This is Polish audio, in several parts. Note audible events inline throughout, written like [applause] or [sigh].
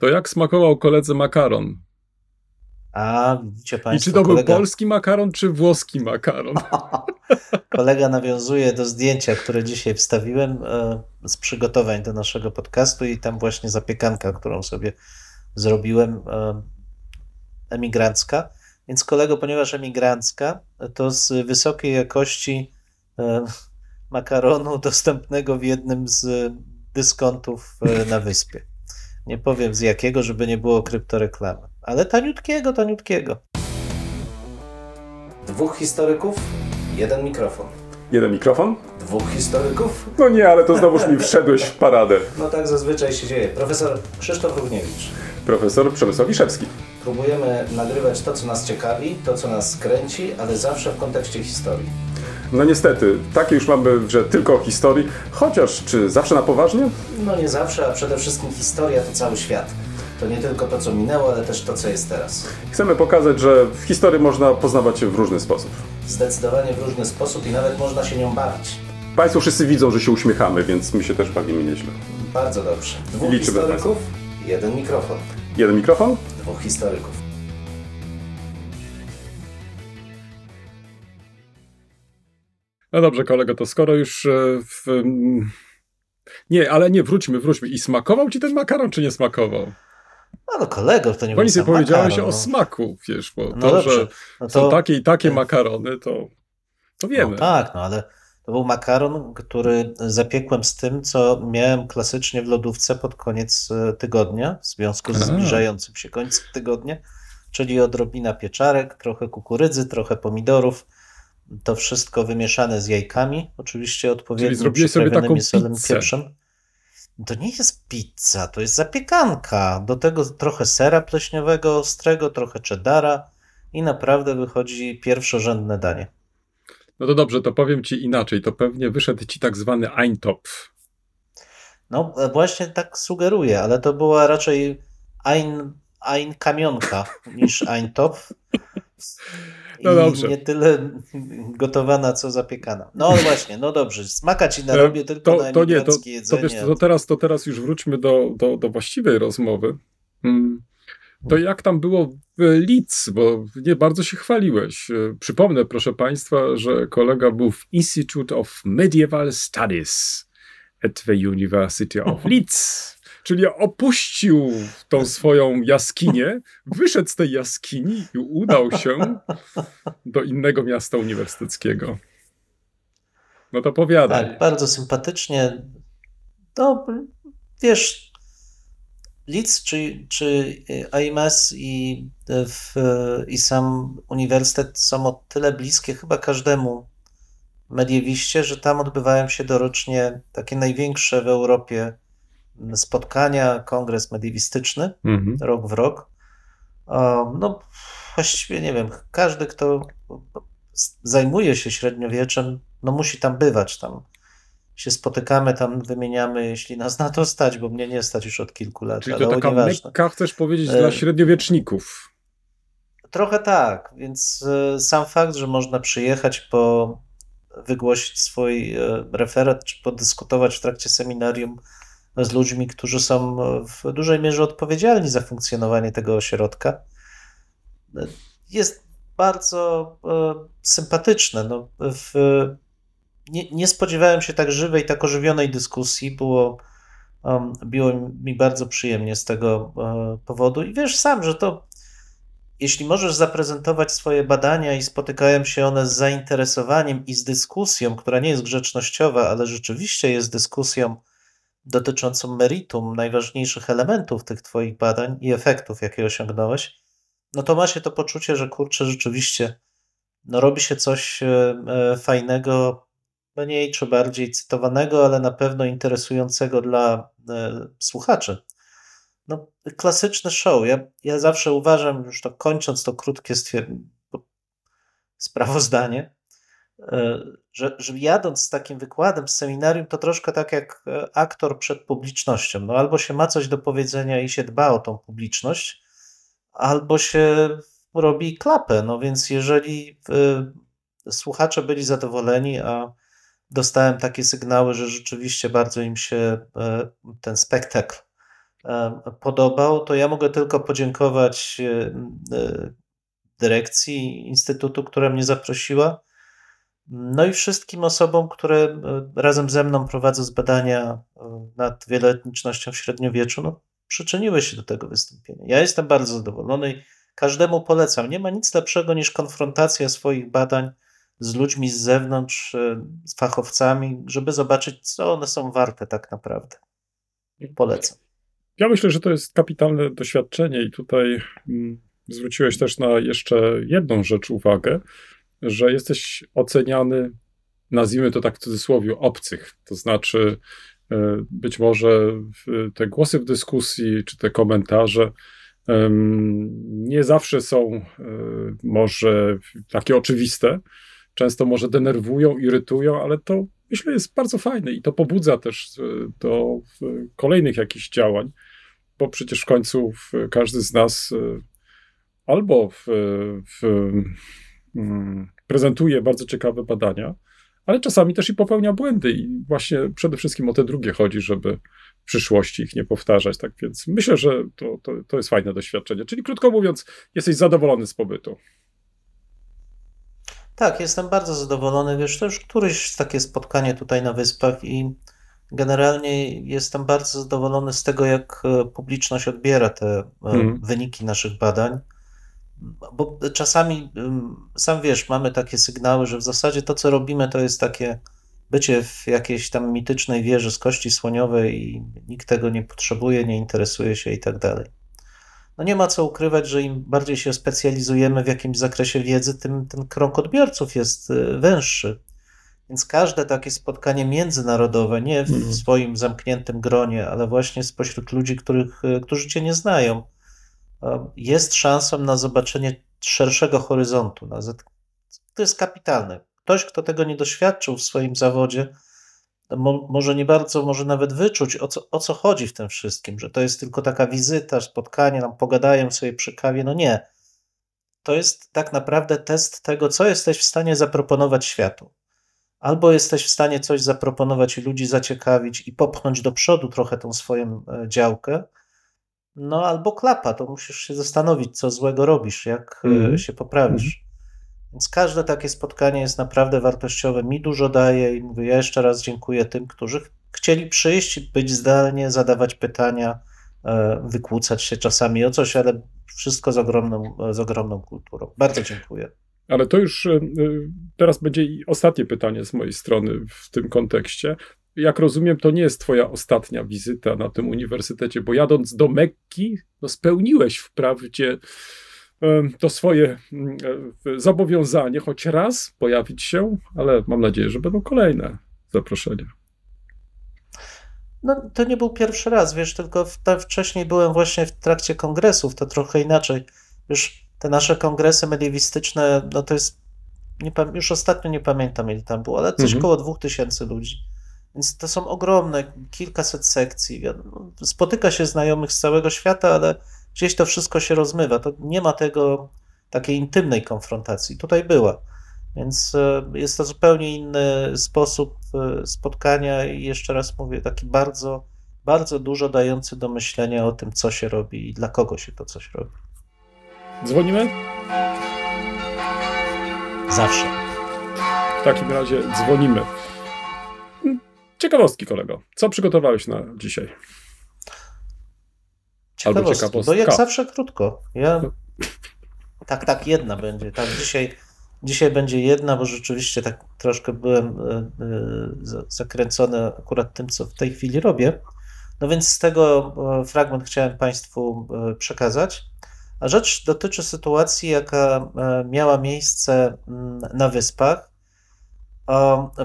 To jak smakował koledze makaron? A, widzicie Państwo. I czy to kolega... był polski makaron, czy włoski makaron? [laughs] kolega nawiązuje do zdjęcia, które dzisiaj wstawiłem e, z przygotowań do naszego podcastu i tam właśnie zapiekanka, którą sobie zrobiłem, e, emigrancka. Więc kolego, ponieważ emigrancka, to z wysokiej jakości e, makaronu dostępnego w jednym z dyskontów na wyspie. Nie powiem z jakiego, żeby nie było kryptoreklamy, ale taniutkiego, taniutkiego. Dwóch historyków, jeden mikrofon. Jeden mikrofon? Dwóch historyków? No nie, ale to znowuż mi wszedłeś w paradę. No tak zazwyczaj się dzieje. Profesor Krzysztof Równiewicz. Profesor Przemysław Wiszewski. Próbujemy nagrywać to, co nas ciekawi, to, co nas kręci, ale zawsze w kontekście historii. No niestety, takie już mamy, że tylko o historii, chociaż czy zawsze na poważnie? No nie zawsze, a przede wszystkim historia to cały świat. To nie tylko to, co minęło, ale też to, co jest teraz. Chcemy pokazać, że w historii można poznawać się w różny sposób. Zdecydowanie w różny sposób i nawet można się nią bawić. Państwo wszyscy widzą, że się uśmiechamy, więc my się też bawimy nieźle. Bardzo dobrze. Dwóch Liczymy historyków, jeden mikrofon. Jeden mikrofon? Dwóch historyków. No dobrze, kolego, to skoro już e, w... Nie, ale nie, wróćmy, wróćmy. I smakował ci ten makaron, czy nie smakował? No, no kolego, to nie Bo nic nie powiedziałeś makaron, o no. smaku, wiesz, bo No to, dobrze, że no to- są takie i takie makarony, to, to wiemy. No tak, no ale to był makaron, który zapiekłem z tym, co miałem klasycznie w lodówce pod koniec e, tygodnia, w związku z A. zbliżającym się końcem tygodnia, czyli odrobina pieczarek, trochę kukurydzy, trochę pomidorów. To wszystko wymieszane z jajkami, oczywiście odpowiednio zrobiłeś sobie taką solem pizzę. pieprzem. To nie jest pizza, to jest zapiekanka. Do tego trochę sera pleśniowego ostrego, trochę cheddara i naprawdę wychodzi pierwszorzędne danie. No to dobrze, to powiem ci inaczej. To pewnie wyszedł ci tak zwany Eintopf. No właśnie tak sugeruję, ale to była raczej ein, ein kamionka niż Eintopf. [laughs] No I dobrze. nie tyle gotowana, co zapiekana. No właśnie, no dobrze. Smaka ci narobię tylko na E, to, to nie, to, emigranckie to, jedzenie. wiesz, to, teraz, to teraz już wróćmy do, do, do właściwej rozmowy. Hmm. To jak tam było w Leeds, bo nie bardzo się chwaliłeś. E, Przypomnę, proszę Państwa, że kolega był w Institute of Medieval Studies at the University of [laughs] Leeds. Czyli opuścił tą swoją jaskinię, wyszedł z tej jaskini i udał się do innego miasta uniwersyteckiego. No to powiadaj. Tak, bardzo sympatycznie. No, wiesz, Leeds czy, czy AIMS i, w, i sam uniwersytet są o tyle bliskie chyba każdemu mediewiście, że tam odbywają się dorocznie takie największe w Europie spotkania, kongres mediewistyczny, Mhm. rok w rok. Um, No, właściwie nie wiem, każdy, kto zajmuje się średniowieczem, no musi tam bywać. Tam się spotykamy, tam wymieniamy, jeśli nas na to stać, bo mnie nie stać już od kilku lat, Czyli ale to o taka mekka, chcesz powiedzieć, E, dla średniowieczników. Trochę tak, więc e, sam fakt, że można przyjechać po wygłosić swój e, referat, czy podyskutować w trakcie seminarium z ludźmi, którzy są e, w dużej mierze odpowiedzialni za funkcjonowanie tego ośrodka, jest bardzo e, sympatyczne. No, w, nie, nie spodziewałem się tak żywej, tak ożywionej dyskusji. Było, um, było mi bardzo przyjemnie z tego e, powodu. I wiesz sam, że to jeśli możesz zaprezentować swoje badania i spotykają się one z zainteresowaniem i z dyskusją, która nie jest grzecznościowa, ale rzeczywiście jest dyskusją dotyczącą meritum, najważniejszych elementów tych Twoich badań i efektów, jakie osiągnąłeś, no to ma się to poczucie, że kurczę, rzeczywiście no robi się coś e, e, fajnego, mniej czy bardziej cytowanego, ale na pewno interesującego dla e, słuchaczy. No, klasyczny show. Ja, ja zawsze uważam, już to kończąc to krótkie sprawozdanie, że, że jadąc z takim wykładem z seminarium, to troszkę tak jak e, aktor przed publicznością. No, albo się ma coś do powiedzenia i się dba o tą publiczność, albo się robi klapę. No więc jeżeli y, słuchacze byli zadowoleni, a dostałem takie sygnały, że rzeczywiście bardzo im się y, ten spektakl podobał, to ja mogę tylko podziękować dyrekcji Instytutu, która mnie zaprosiła. No i wszystkim osobom, które razem ze mną prowadzą badania nad wieloetnicznością w średniowieczu, no, przyczyniły się do tego wystąpienia. Ja jestem bardzo zadowolony i każdemu polecam. Nie ma nic lepszego niż konfrontacja swoich badań z ludźmi z zewnątrz, z fachowcami, żeby zobaczyć, co one są warte tak naprawdę. Polecam. Ja myślę, że to jest kapitalne doświadczenie i tutaj mm, zwróciłeś też na jeszcze jedną rzecz uwagę, że jesteś oceniany, nazwijmy to tak w cudzysłowie, obcych. To znaczy, e, być może te głosy w dyskusji, czy te komentarze nie zawsze są e, może takie oczywiste. Często może denerwują, irytują, ale to myślę jest bardzo fajne i to pobudza też e, do kolejnych jakichś działań, bo przecież w końcu każdy z nas albo w, w, prezentuje bardzo ciekawe badania, ale czasami też i popełnia błędy. I właśnie przede wszystkim o te drugie chodzi, żeby w przyszłości ich nie powtarzać. Tak więc myślę, że to, to, to jest fajne doświadczenie. Czyli krótko mówiąc, jesteś zadowolony z pobytu. Tak, jestem bardzo zadowolony. Wiesz, to już któreś takie spotkanie tutaj na Wyspach i generalnie jestem bardzo zadowolony z tego, jak e, publiczność odbiera te mm. wyniki naszych badań bo czasami, sam wiesz, mamy takie sygnały, że w zasadzie to, co robimy, to jest takie bycie w jakiejś tam mitycznej wieży z kości słoniowej i nikt tego nie potrzebuje, nie interesuje się i tak dalej. No nie ma co ukrywać, że im bardziej się specjalizujemy w jakimś zakresie wiedzy, tym ten krąg odbiorców jest y, węższy. Więc każde takie spotkanie międzynarodowe, nie w mhm. swoim zamkniętym gronie, ale właśnie spośród ludzi, których, y, którzy cię nie znają, jest szansą na zobaczenie szerszego horyzontu. To jest kapitalne. Ktoś, kto tego nie doświadczył w swoim zawodzie, może nie bardzo, może nawet wyczuć, o co, o co chodzi w tym wszystkim, że to jest tylko taka wizyta, spotkanie, nam pogadają sobie przy kawie. No nie. To jest tak naprawdę test tego, co jesteś w stanie zaproponować światu. Albo jesteś w stanie coś zaproponować i ludzi zaciekawić i popchnąć do przodu trochę tą swoją e, działkę, no albo klapa, to musisz się zastanowić, co złego robisz, jak mm. się poprawisz. Mm. Więc każde takie spotkanie jest naprawdę wartościowe, mi dużo daje i mówię, ja jeszcze raz dziękuję tym, którzy chcieli przyjść, być zdalnie, zadawać pytania, e, wykłócać się czasami o coś, ale wszystko z ogromną, z ogromną kulturą. Bardzo dziękuję. Ale to już e, teraz będzie ostatnie pytanie z mojej strony w tym kontekście jak rozumiem, to nie jest twoja ostatnia wizyta na tym uniwersytecie, bo jadąc do Mekki, no spełniłeś wprawdzie to swoje mm, e, zobowiązanie, choć raz pojawić się, ale mam nadzieję, że będą kolejne zaproszenia. No, to nie był pierwszy raz, wiesz, tylko wcześniej byłem właśnie w trakcie kongresów, to trochę inaczej. Wiesz, te nasze kongresy mediewistyczne, no to jest, nie, już ostatnio nie pamiętam ile tam było, ale coś mhm. około dwóch tysięcy ludzi. Więc to są ogromne, kilkaset sekcji. Spotyka się znajomych z całego świata, ale gdzieś to wszystko się rozmywa. To nie ma tego takiej intymnej konfrontacji. Tutaj była. Więc e, jest to zupełnie inny sposób e, spotkania i jeszcze raz mówię, taki bardzo, bardzo dużo dający do myślenia o tym, co się robi i dla kogo się to coś robi. Dzwonimy? Zawsze. W takim razie dzwonimy. Ciekawostki, kolego. Co przygotowałeś na dzisiaj? Ciekawostki, Albo bo jak zawsze krótko. Ja... Tak, tak, jedna będzie. Tak, dzisiaj, dzisiaj będzie jedna, bo rzeczywiście tak troszkę byłem e, e, zakręcony akurat tym, co w tej chwili robię. No więc z tego e, fragment chciałem Państwu przekazać. A rzecz dotyczy sytuacji, jaka miała miejsce mm, na Wyspach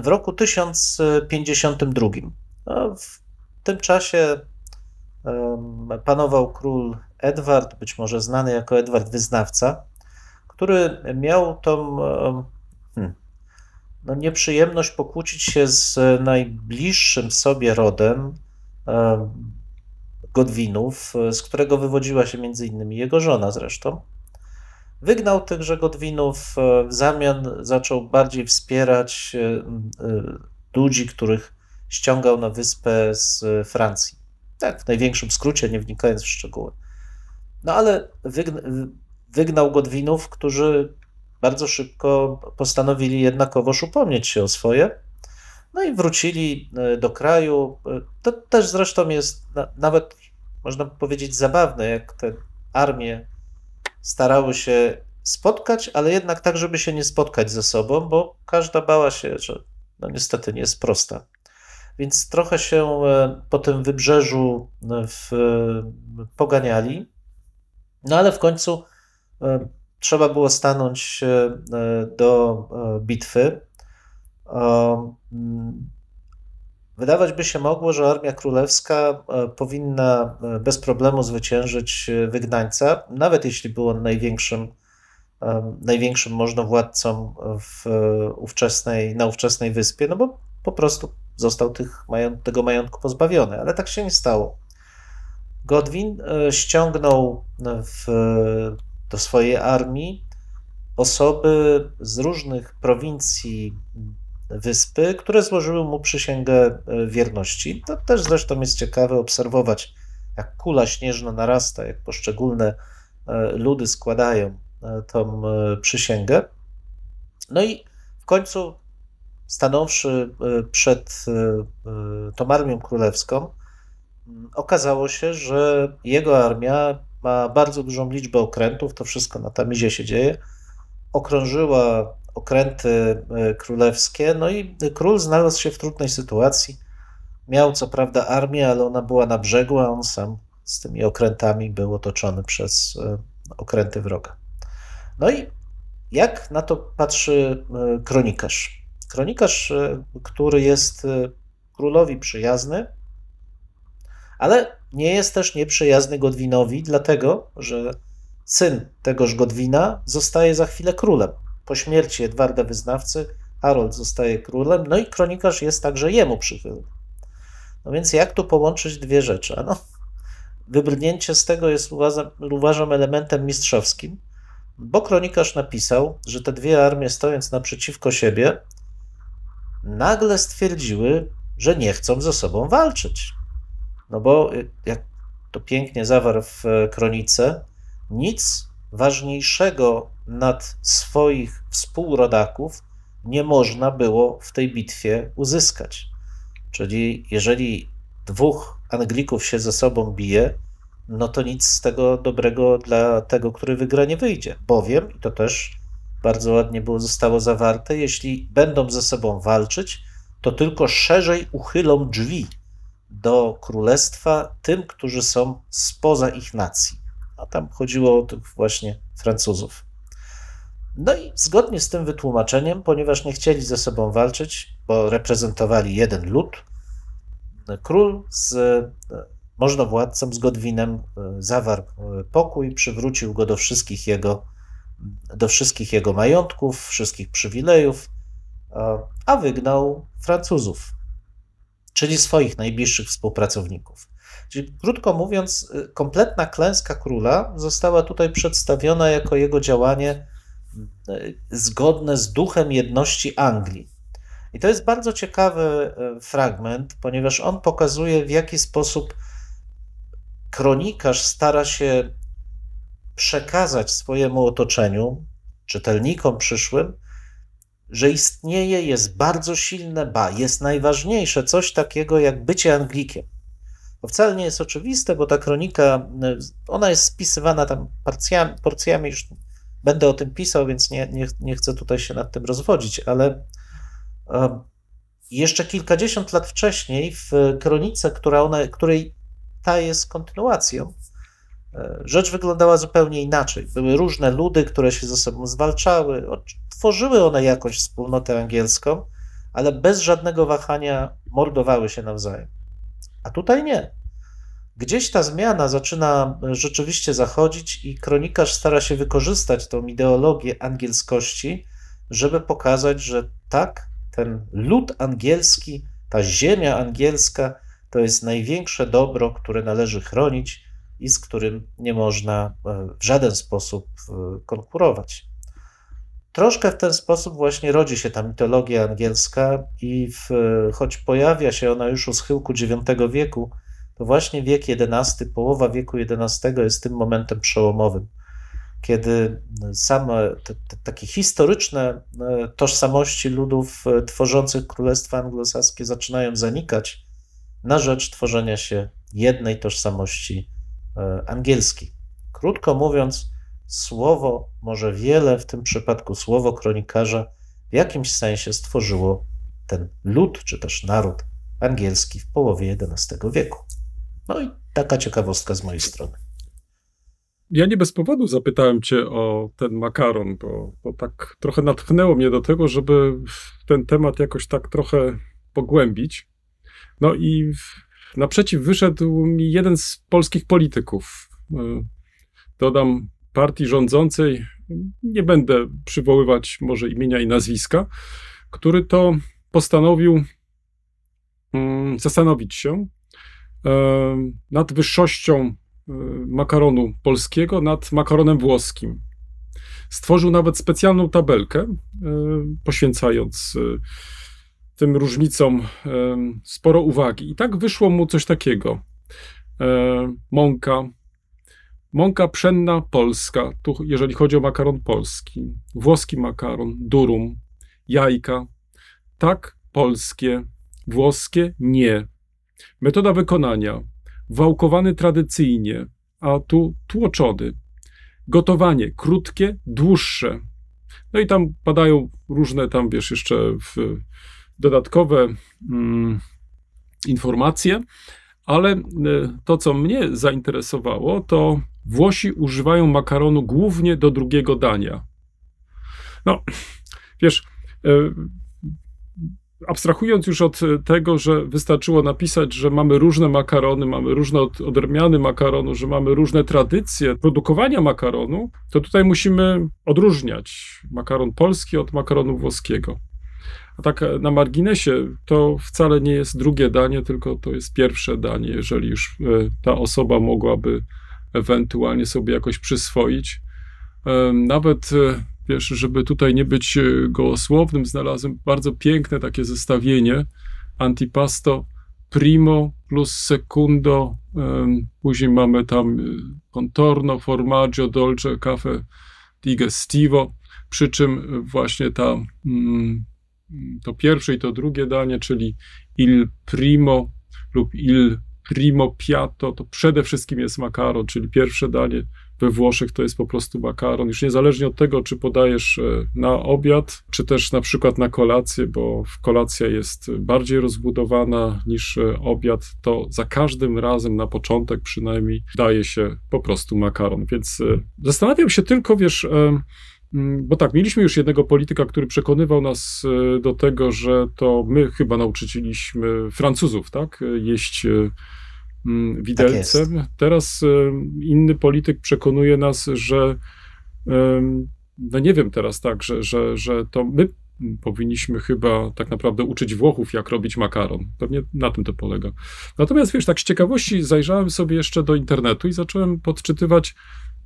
w roku 1052. W tym czasie panował król Edward, być może znany jako Edward Wyznawca, który miał tą hmm, no, nieprzyjemność pokłócić się z najbliższym sobie rodem Godwinów, z którego wywodziła się między innymi jego żona zresztą. Wygnał tychże Godwinów, e, w zamian zaczął bardziej wspierać e, e, ludzi, których ściągał na wyspę z Francji. Tak, w największym skrócie, nie wnikając w szczegóły. No ale wygnał Godwinów, którzy bardzo szybko postanowili jednakowoż upomnieć się o swoje. No i wrócili do kraju. To też zresztą jest nawet, można powiedzieć, zabawne, jak te armie starały się spotkać, ale jednak tak, żeby się nie spotkać ze sobą, bo każda bała się, że no niestety nie jest prosta. Więc trochę się e, po tym wybrzeżu w, poganiali, no ale w końcu trzeba było stanąć do bitwy. Wydawać by się mogło, że Armia Królewska e, powinna e, bez problemu zwyciężyć e, wygnańca, nawet jeśli był on największym, największym możnowładcą w ówczesnej, na ówczesnej wyspie, no bo po prostu został tych, tego majątku pozbawiony, ale tak się nie stało. Godwin ściągnął w, do swojej armii osoby z różnych prowincji wyspy, które złożyły mu przysięgę e, wierności. To też zresztą jest ciekawe obserwować, jak kula śnieżna narasta, jak poszczególne e, ludy składają e, tą przysięgę. No i w końcu, stanąwszy przed tą armią królewską, okazało się, że jego armia ma bardzo dużą liczbę okrętów, to wszystko na Tamizie się dzieje, okrążyła okręty e, królewskie, no i król znalazł się w trudnej sytuacji. Miał co prawda armię, ale ona była na brzegu, a on sam z tymi okrętami był otoczony przez e, okręty wroga. No i jak na to patrzy e, kronikarz? Kronikarz, który jest królowi przyjazny, ale nie jest też nieprzyjazny Godwinowi, dlatego że syn tegoż Godwina zostaje za chwilę królem po śmierci Edwarda Wyznawcy Harold zostaje królem, no i kronikarz jest także jemu przychylny. No więc jak tu połączyć dwie rzeczy? No, wybrnięcie z tego jest, uważam, uważam, elementem mistrzowskim, bo kronikarz napisał, że te dwie armie stojąc naprzeciwko siebie, nagle stwierdziły, że nie chcą ze sobą walczyć. No bo y, jak to pięknie zawarł w kronice, nic ważniejszego nad swoich współrodaków nie można było w tej bitwie uzyskać. Czyli jeżeli dwóch Anglików się ze sobą bije, no to nic z tego dobrego dla tego, który wygra, nie wyjdzie. Bowiem, i to też bardzo ładnie było, zostało zawarte, jeśli będą ze sobą walczyć, to tylko szerzej uchylą drzwi do królestwa tym, którzy są spoza ich nacji. A tam chodziło o tych właśnie Francuzów. No i zgodnie z tym wytłumaczeniem, ponieważ nie chcieli ze sobą walczyć, bo reprezentowali jeden lud, król z e, możnowładcą, z Godwinem e, zawarł e, pokój, przywrócił go do wszystkich jego, do wszystkich jego majątków, wszystkich przywilejów, a wygnał Francuzów, czyli swoich najbliższych współpracowników. Czyli krótko mówiąc, kompletna klęska króla została tutaj przedstawiona jako jego działanie zgodne z duchem jedności Anglii. I to jest bardzo ciekawy e, fragment, ponieważ on pokazuje, w jaki sposób kronikarz stara się przekazać swojemu otoczeniu, czytelnikom przyszłym, że istnieje, jest bardzo silne, ba, jest najważniejsze coś takiego jak bycie Anglikiem. To wcale nie jest oczywiste, bo ta kronika, e, ona jest spisywana tam porcjami, porcjami już Będę o tym pisał, więc nie, nie, nie chcę tutaj się nad tym rozwodzić, ale jeszcze kilkadziesiąt lat wcześniej w kronice, która ona, której ta jest kontynuacją, e, rzecz wyglądała zupełnie inaczej. Były różne ludy, które się ze sobą zwalczały, tworzyły one jakąś wspólnotę angielską, ale bez żadnego wahania mordowały się nawzajem. A tutaj nie. Gdzieś ta zmiana zaczyna rzeczywiście zachodzić, i kronikarz stara się wykorzystać tą ideologię angielskości, żeby pokazać, że tak, ten lud angielski, ta ziemia angielska to jest największe dobro, które należy chronić i z którym nie można e, w żaden sposób e, konkurować. Troszkę w ten sposób właśnie rodzi się ta mitologia angielska, i w, choć pojawia się ona już u schyłku IX wieku, to właśnie wiek XI, połowa wieku XI jest tym momentem przełomowym, kiedy same te, te takie historyczne e, tożsamości ludów e, tworzących Królestwo Anglosaskie zaczynają zanikać na rzecz tworzenia się jednej tożsamości e, angielskiej. Krótko mówiąc, słowo, może wiele, w tym przypadku słowo kronikarza, w jakimś sensie stworzyło ten lud, czy też naród angielski w połowie XI wieku. No i taka ciekawostka z mojej strony. Ja nie bez powodu zapytałem cię o ten makaron, bo, bo tak trochę natchnęło mnie do tego, żeby ten temat jakoś tak trochę pogłębić. No i naprzeciw wyszedł mi jeden z polskich polityków. E, dodam partii rządzącej, nie będę przywoływać może imienia i nazwiska, który to postanowił mm, zastanowić się nad wyższością e, makaronu polskiego nad makaronem włoskim. Stworzył nawet specjalną tabelkę, poświęcając tym różnicom sporo uwagi. I tak wyszło mu coś takiego. E, mąka, mąka pszenna polska, tu jeżeli chodzi o makaron polski, włoski makaron, durum, jajka, tak polskie, włoskie nie. Metoda wykonania, wałkowany tradycyjnie, a tu tłoczony. Gotowanie krótkie, dłuższe. No i tam padają różne tam, wiesz, jeszcze dodatkowe mm, informacje, ale e, to, co mnie zainteresowało, to Włosi używają makaronu głównie do drugiego dania. No, wiesz, e, abstrahując już od tego, że wystarczyło napisać, że mamy różne makarony, mamy różne odmiany makaronu, że mamy różne tradycje produkowania makaronu, to tutaj musimy odróżniać makaron polski od makaronu włoskiego. A tak na marginesie, to wcale nie jest drugie danie, tylko to jest pierwsze danie, jeżeli już e, ta osoba mogłaby ewentualnie sobie jakoś przyswoić. E, nawet, e, wiesz, żeby tutaj nie być gołosłownym, znalazłem bardzo piękne takie zestawienie. Antipasto primo plus secundo, później mamy tam contorno, formaggio, dolce, cafe digestivo, przy czym właśnie ta mm, to pierwsze i to drugie danie, czyli il primo lub il primo piatto, to przede wszystkim jest makaron, czyli pierwsze danie we Włoszech to jest po prostu makaron. Już niezależnie od tego, czy podajesz e, na obiad, czy też na przykład na kolację, bo kolacja jest bardziej rozbudowana niż e, obiad, to za każdym razem na początek przynajmniej daje się po prostu makaron. Więc e, zastanawiam się tylko, wiesz, Mm, bo tak, mieliśmy już jednego polityka, który przekonywał nas do tego, że to my chyba nauczyliśmy Francuzów, tak, jeść widelcem. Tak Teraz e, inny polityk przekonuje nas, że no nie wiem teraz tak, że, że, że to my powinniśmy chyba tak naprawdę uczyć Włochów, jak robić makaron. Pewnie na tym to polega. Natomiast wiesz, tak z ciekawości zajrzałem sobie jeszcze do internetu i zacząłem podczytywać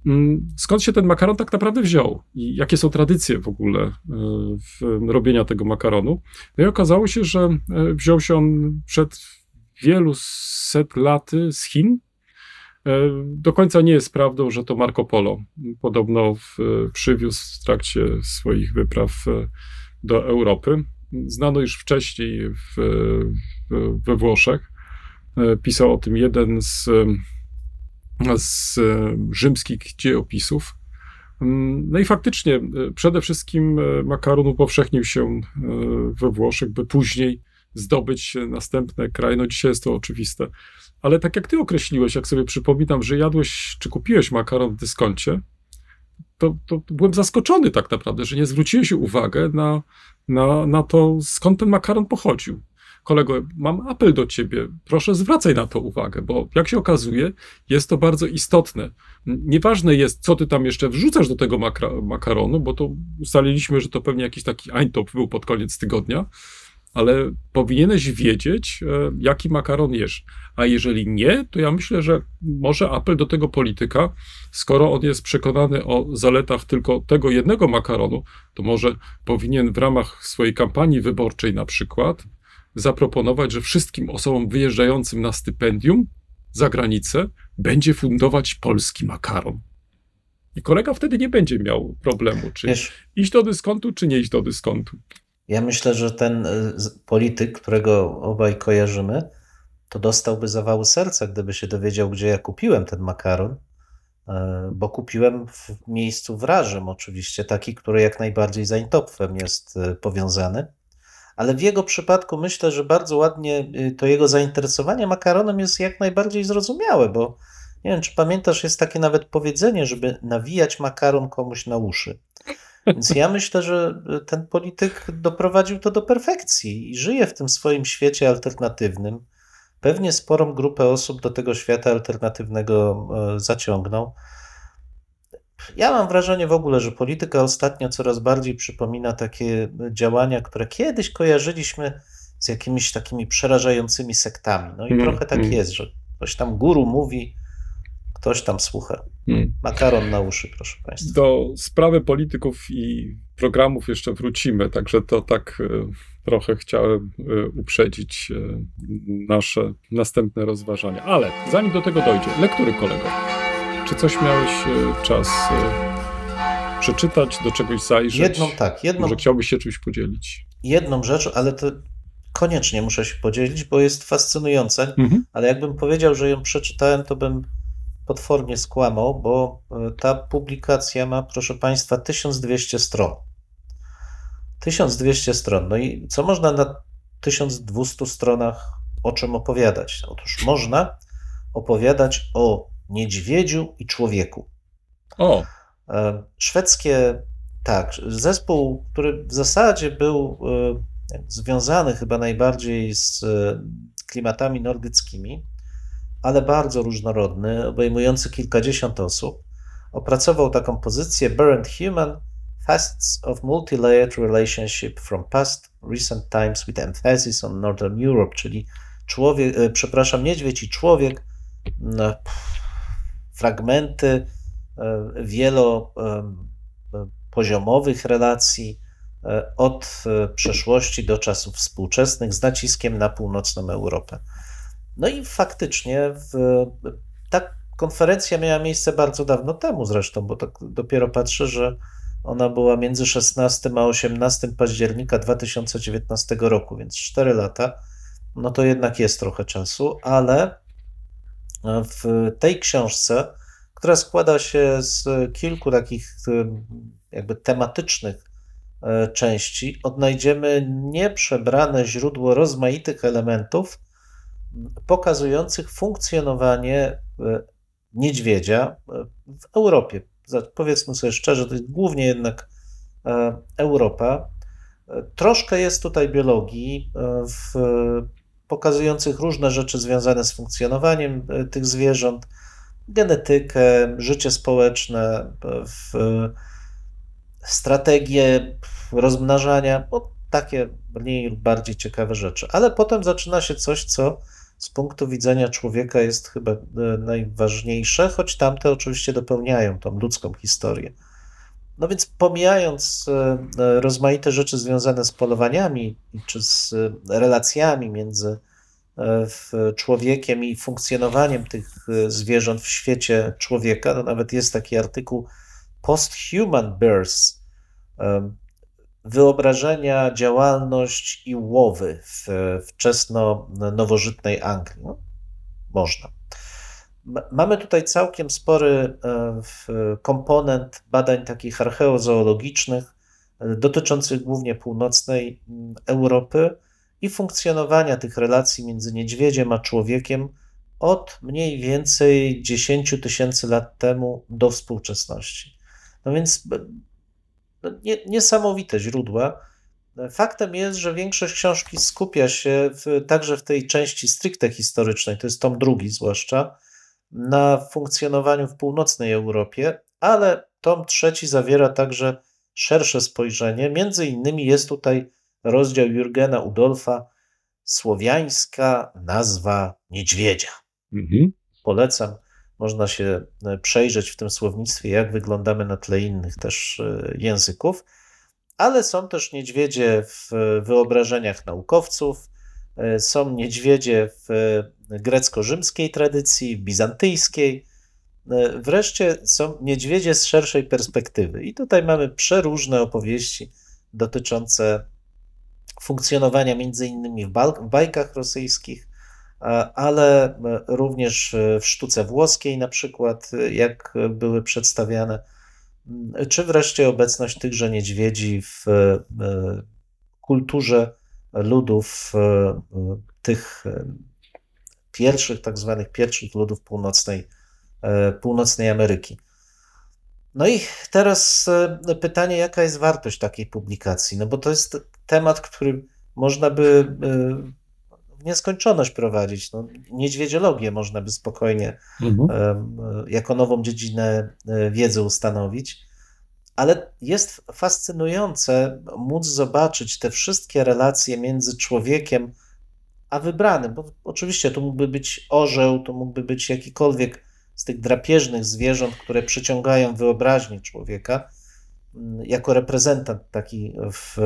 Mm, skąd się ten makaron tak naprawdę wziął i jakie są tradycje w ogóle e, w robienia tego makaronu. No i okazało się, że e, wziął się on przed wielu set laty z Chin. E, do końca nie jest prawdą, że to Marco Polo podobno w, przywiózł w trakcie swoich wypraw do Europy. Znano już wcześniej w, w, we Włoszech. Pisał o tym jeden z z e, rzymskich dziejopisów. Mm, no i faktycznie, e, przede wszystkim e, makaron upowszechnił się we Włoszech, by później zdobyć następne kraje. No dzisiaj jest to oczywiste. Ale tak jak ty określiłeś, jak sobie przypominam, że jadłeś czy kupiłeś makaron w dyskoncie, to, to byłem zaskoczony tak naprawdę, że nie zwróciłeś uwagę na, na, na to, skąd ten makaron pochodził kolego, mam apel do ciebie, proszę zwracaj na to uwagę, bo jak się okazuje, jest to bardzo istotne. Nieważne jest, co ty tam jeszcze wrzucasz do tego makaronu, bo to ustaliliśmy, że to pewnie jakiś taki eintop był pod koniec tygodnia, ale powinieneś wiedzieć, e, jaki makaron jesz. A jeżeli nie, to ja myślę, że może apel do tego polityka, skoro on jest przekonany o zaletach tylko tego jednego makaronu, to może powinien w ramach swojej kampanii wyborczej na przykład zaproponować, że wszystkim osobom wyjeżdżającym na stypendium za granicę, będzie fundować polski makaron. I kolega wtedy nie będzie miał problemu, czy Wiesz, iść do dyskontu, czy nie iść do dyskontu. Ja myślę, że ten y, polityk, którego obaj kojarzymy, to dostałby zawału serca, gdyby się dowiedział, gdzie ja kupiłem ten makaron, y, bo kupiłem w miejscu wrażym oczywiście, taki, który jak najbardziej z Eintopfem jest y, powiązany. Ale w jego przypadku myślę, że bardzo ładnie y, to jego zainteresowanie makaronem jest jak najbardziej zrozumiałe, bo nie wiem, czy pamiętasz, jest takie nawet powiedzenie, żeby nawijać makaron komuś na uszy. Więc ja myślę, że y, ten polityk doprowadził to do perfekcji i żyje w tym swoim świecie alternatywnym. Pewnie sporą grupę osób do tego świata alternatywnego e, zaciągnął. Ja mam wrażenie w ogóle, że polityka ostatnio coraz bardziej przypomina takie działania, które kiedyś kojarzyliśmy z jakimiś takimi przerażającymi sektami. No i Mm, trochę tak mm. jest, że ktoś tam guru mówi, ktoś tam słucha. Hmm. Makaron na uszy, proszę Państwa. Do sprawy polityków i programów jeszcze wrócimy, także to tak e, trochę chciałem e, uprzedzić e, nasze następne rozważania. Ale zanim do tego dojdzie, lektury kolego. Czy coś miałeś czas przeczytać, do czegoś zajrzeć? Jedną tak, jedną, Może chciałbyś się czymś podzielić? jedną rzecz, ale to koniecznie muszę się podzielić, bo jest fascynująca, Mhm. ale jakbym powiedział, że ją przeczytałem, to bym potwornie skłamał, bo e, ta publikacja ma, proszę Państwa, 1200 stron. 1200 stron. No i co można na 1200 stronach o czym opowiadać? Otóż można opowiadać o niedźwiedziu i człowieku. O, E, Szwedzkie, tak, zespół, który w zasadzie był e, związany chyba najbardziej z klimatami nordyckimi, ale bardzo różnorodny, obejmujący kilkadziesiąt osób, opracował taką pozycję Burnt Human Facets of Multi-Layered Relationship from Past Recent Times with Emphasis on Northern Europe, czyli człowiek, e, przepraszam, niedźwiedź i człowiek, no, fragmenty e, wielopoziomowych relacji e, od e, przeszłości do czasów współczesnych z naciskiem na północną Europę. No i faktycznie w, ta konferencja miała miejsce bardzo dawno temu zresztą, bo tak dopiero patrzę, że ona była między 16 a 18 października 2019 roku, więc 4 lata. No to jednak jest trochę czasu, ale w tej książce, która składa się z kilku takich jakby tematycznych e, części, odnajdziemy nieprzebrane źródło rozmaitych elementów pokazujących funkcjonowanie e, niedźwiedzia e, w Europie. Powiedzmy sobie szczerze, to jest głównie jednak e, Europa. Troszkę jest tutaj biologii w, pokazujących różne rzeczy związane z funkcjonowaniem tych zwierząt, genetykę, życie społeczne, w, strategie rozmnażania, takie mniej lub bardziej ciekawe rzeczy. Ale potem zaczyna się coś, co z punktu widzenia człowieka jest chyba e, najważniejsze, choć tamte oczywiście dopełniają tą ludzką historię. No więc pomijając e, e, rozmaite rzeczy związane z polowaniami czy z relacjami między człowiekiem i funkcjonowaniem tych zwierząt w świecie człowieka, to nawet jest taki artykuł Post-Human em, wyobrażenia, działalność i łowy w wczesno-nowożytnej Anglii. No, można. Ma- Mamy tutaj całkiem spory e, komponent badań takich archeozoologicznych e, dotyczących głównie północnej Europy i funkcjonowania tych relacji między niedźwiedziem a człowiekiem od mniej więcej 10 tysięcy lat temu do współczesności. No więc nie, niesamowite źródła. Faktem jest, że większość książki skupia się w, także w tej części stricte historycznej, to jest tom drugi zwłaszcza, na funkcjonowaniu w północnej Europie, ale tom trzeci zawiera także szersze spojrzenie. Między innymi jest tutaj rozdział Jurgena Udolfa Słowiańska nazwa niedźwiedzia. mhm. Polecam. Można się e, przejrzeć w tym słownictwie, jak wyglądamy na tle innych też e, języków, ale są też niedźwiedzie w wyobrażeniach naukowców, są niedźwiedzie w grecko-rzymskiej tradycji, bizantyjskiej. Wreszcie są niedźwiedzie z szerszej perspektywy. I tutaj mamy przeróżne opowieści dotyczące funkcjonowania między innymi w bajkach rosyjskich, ale również w sztuce włoskiej, na przykład, jak były przedstawiane, czy wreszcie obecność tychże niedźwiedzi w kulturze ludów tych pierwszych, tak zwanych pierwszych ludów północnej, północnej Ameryki. No i teraz pytanie, jaka jest wartość takiej publikacji? No bo to jest temat, który można by nieskończoność prowadzić. No, niedźwiedziologię można by spokojnie mhm. jako nową dziedzinę e, wiedzy ustanowić, ale jest fascynujące móc zobaczyć te wszystkie relacje między człowiekiem a wybranym, bo oczywiście to mógłby być orzeł, to mógłby być jakikolwiek z tych drapieżnych zwierząt, które przyciągają wyobraźnię człowieka, jako reprezentant taki w,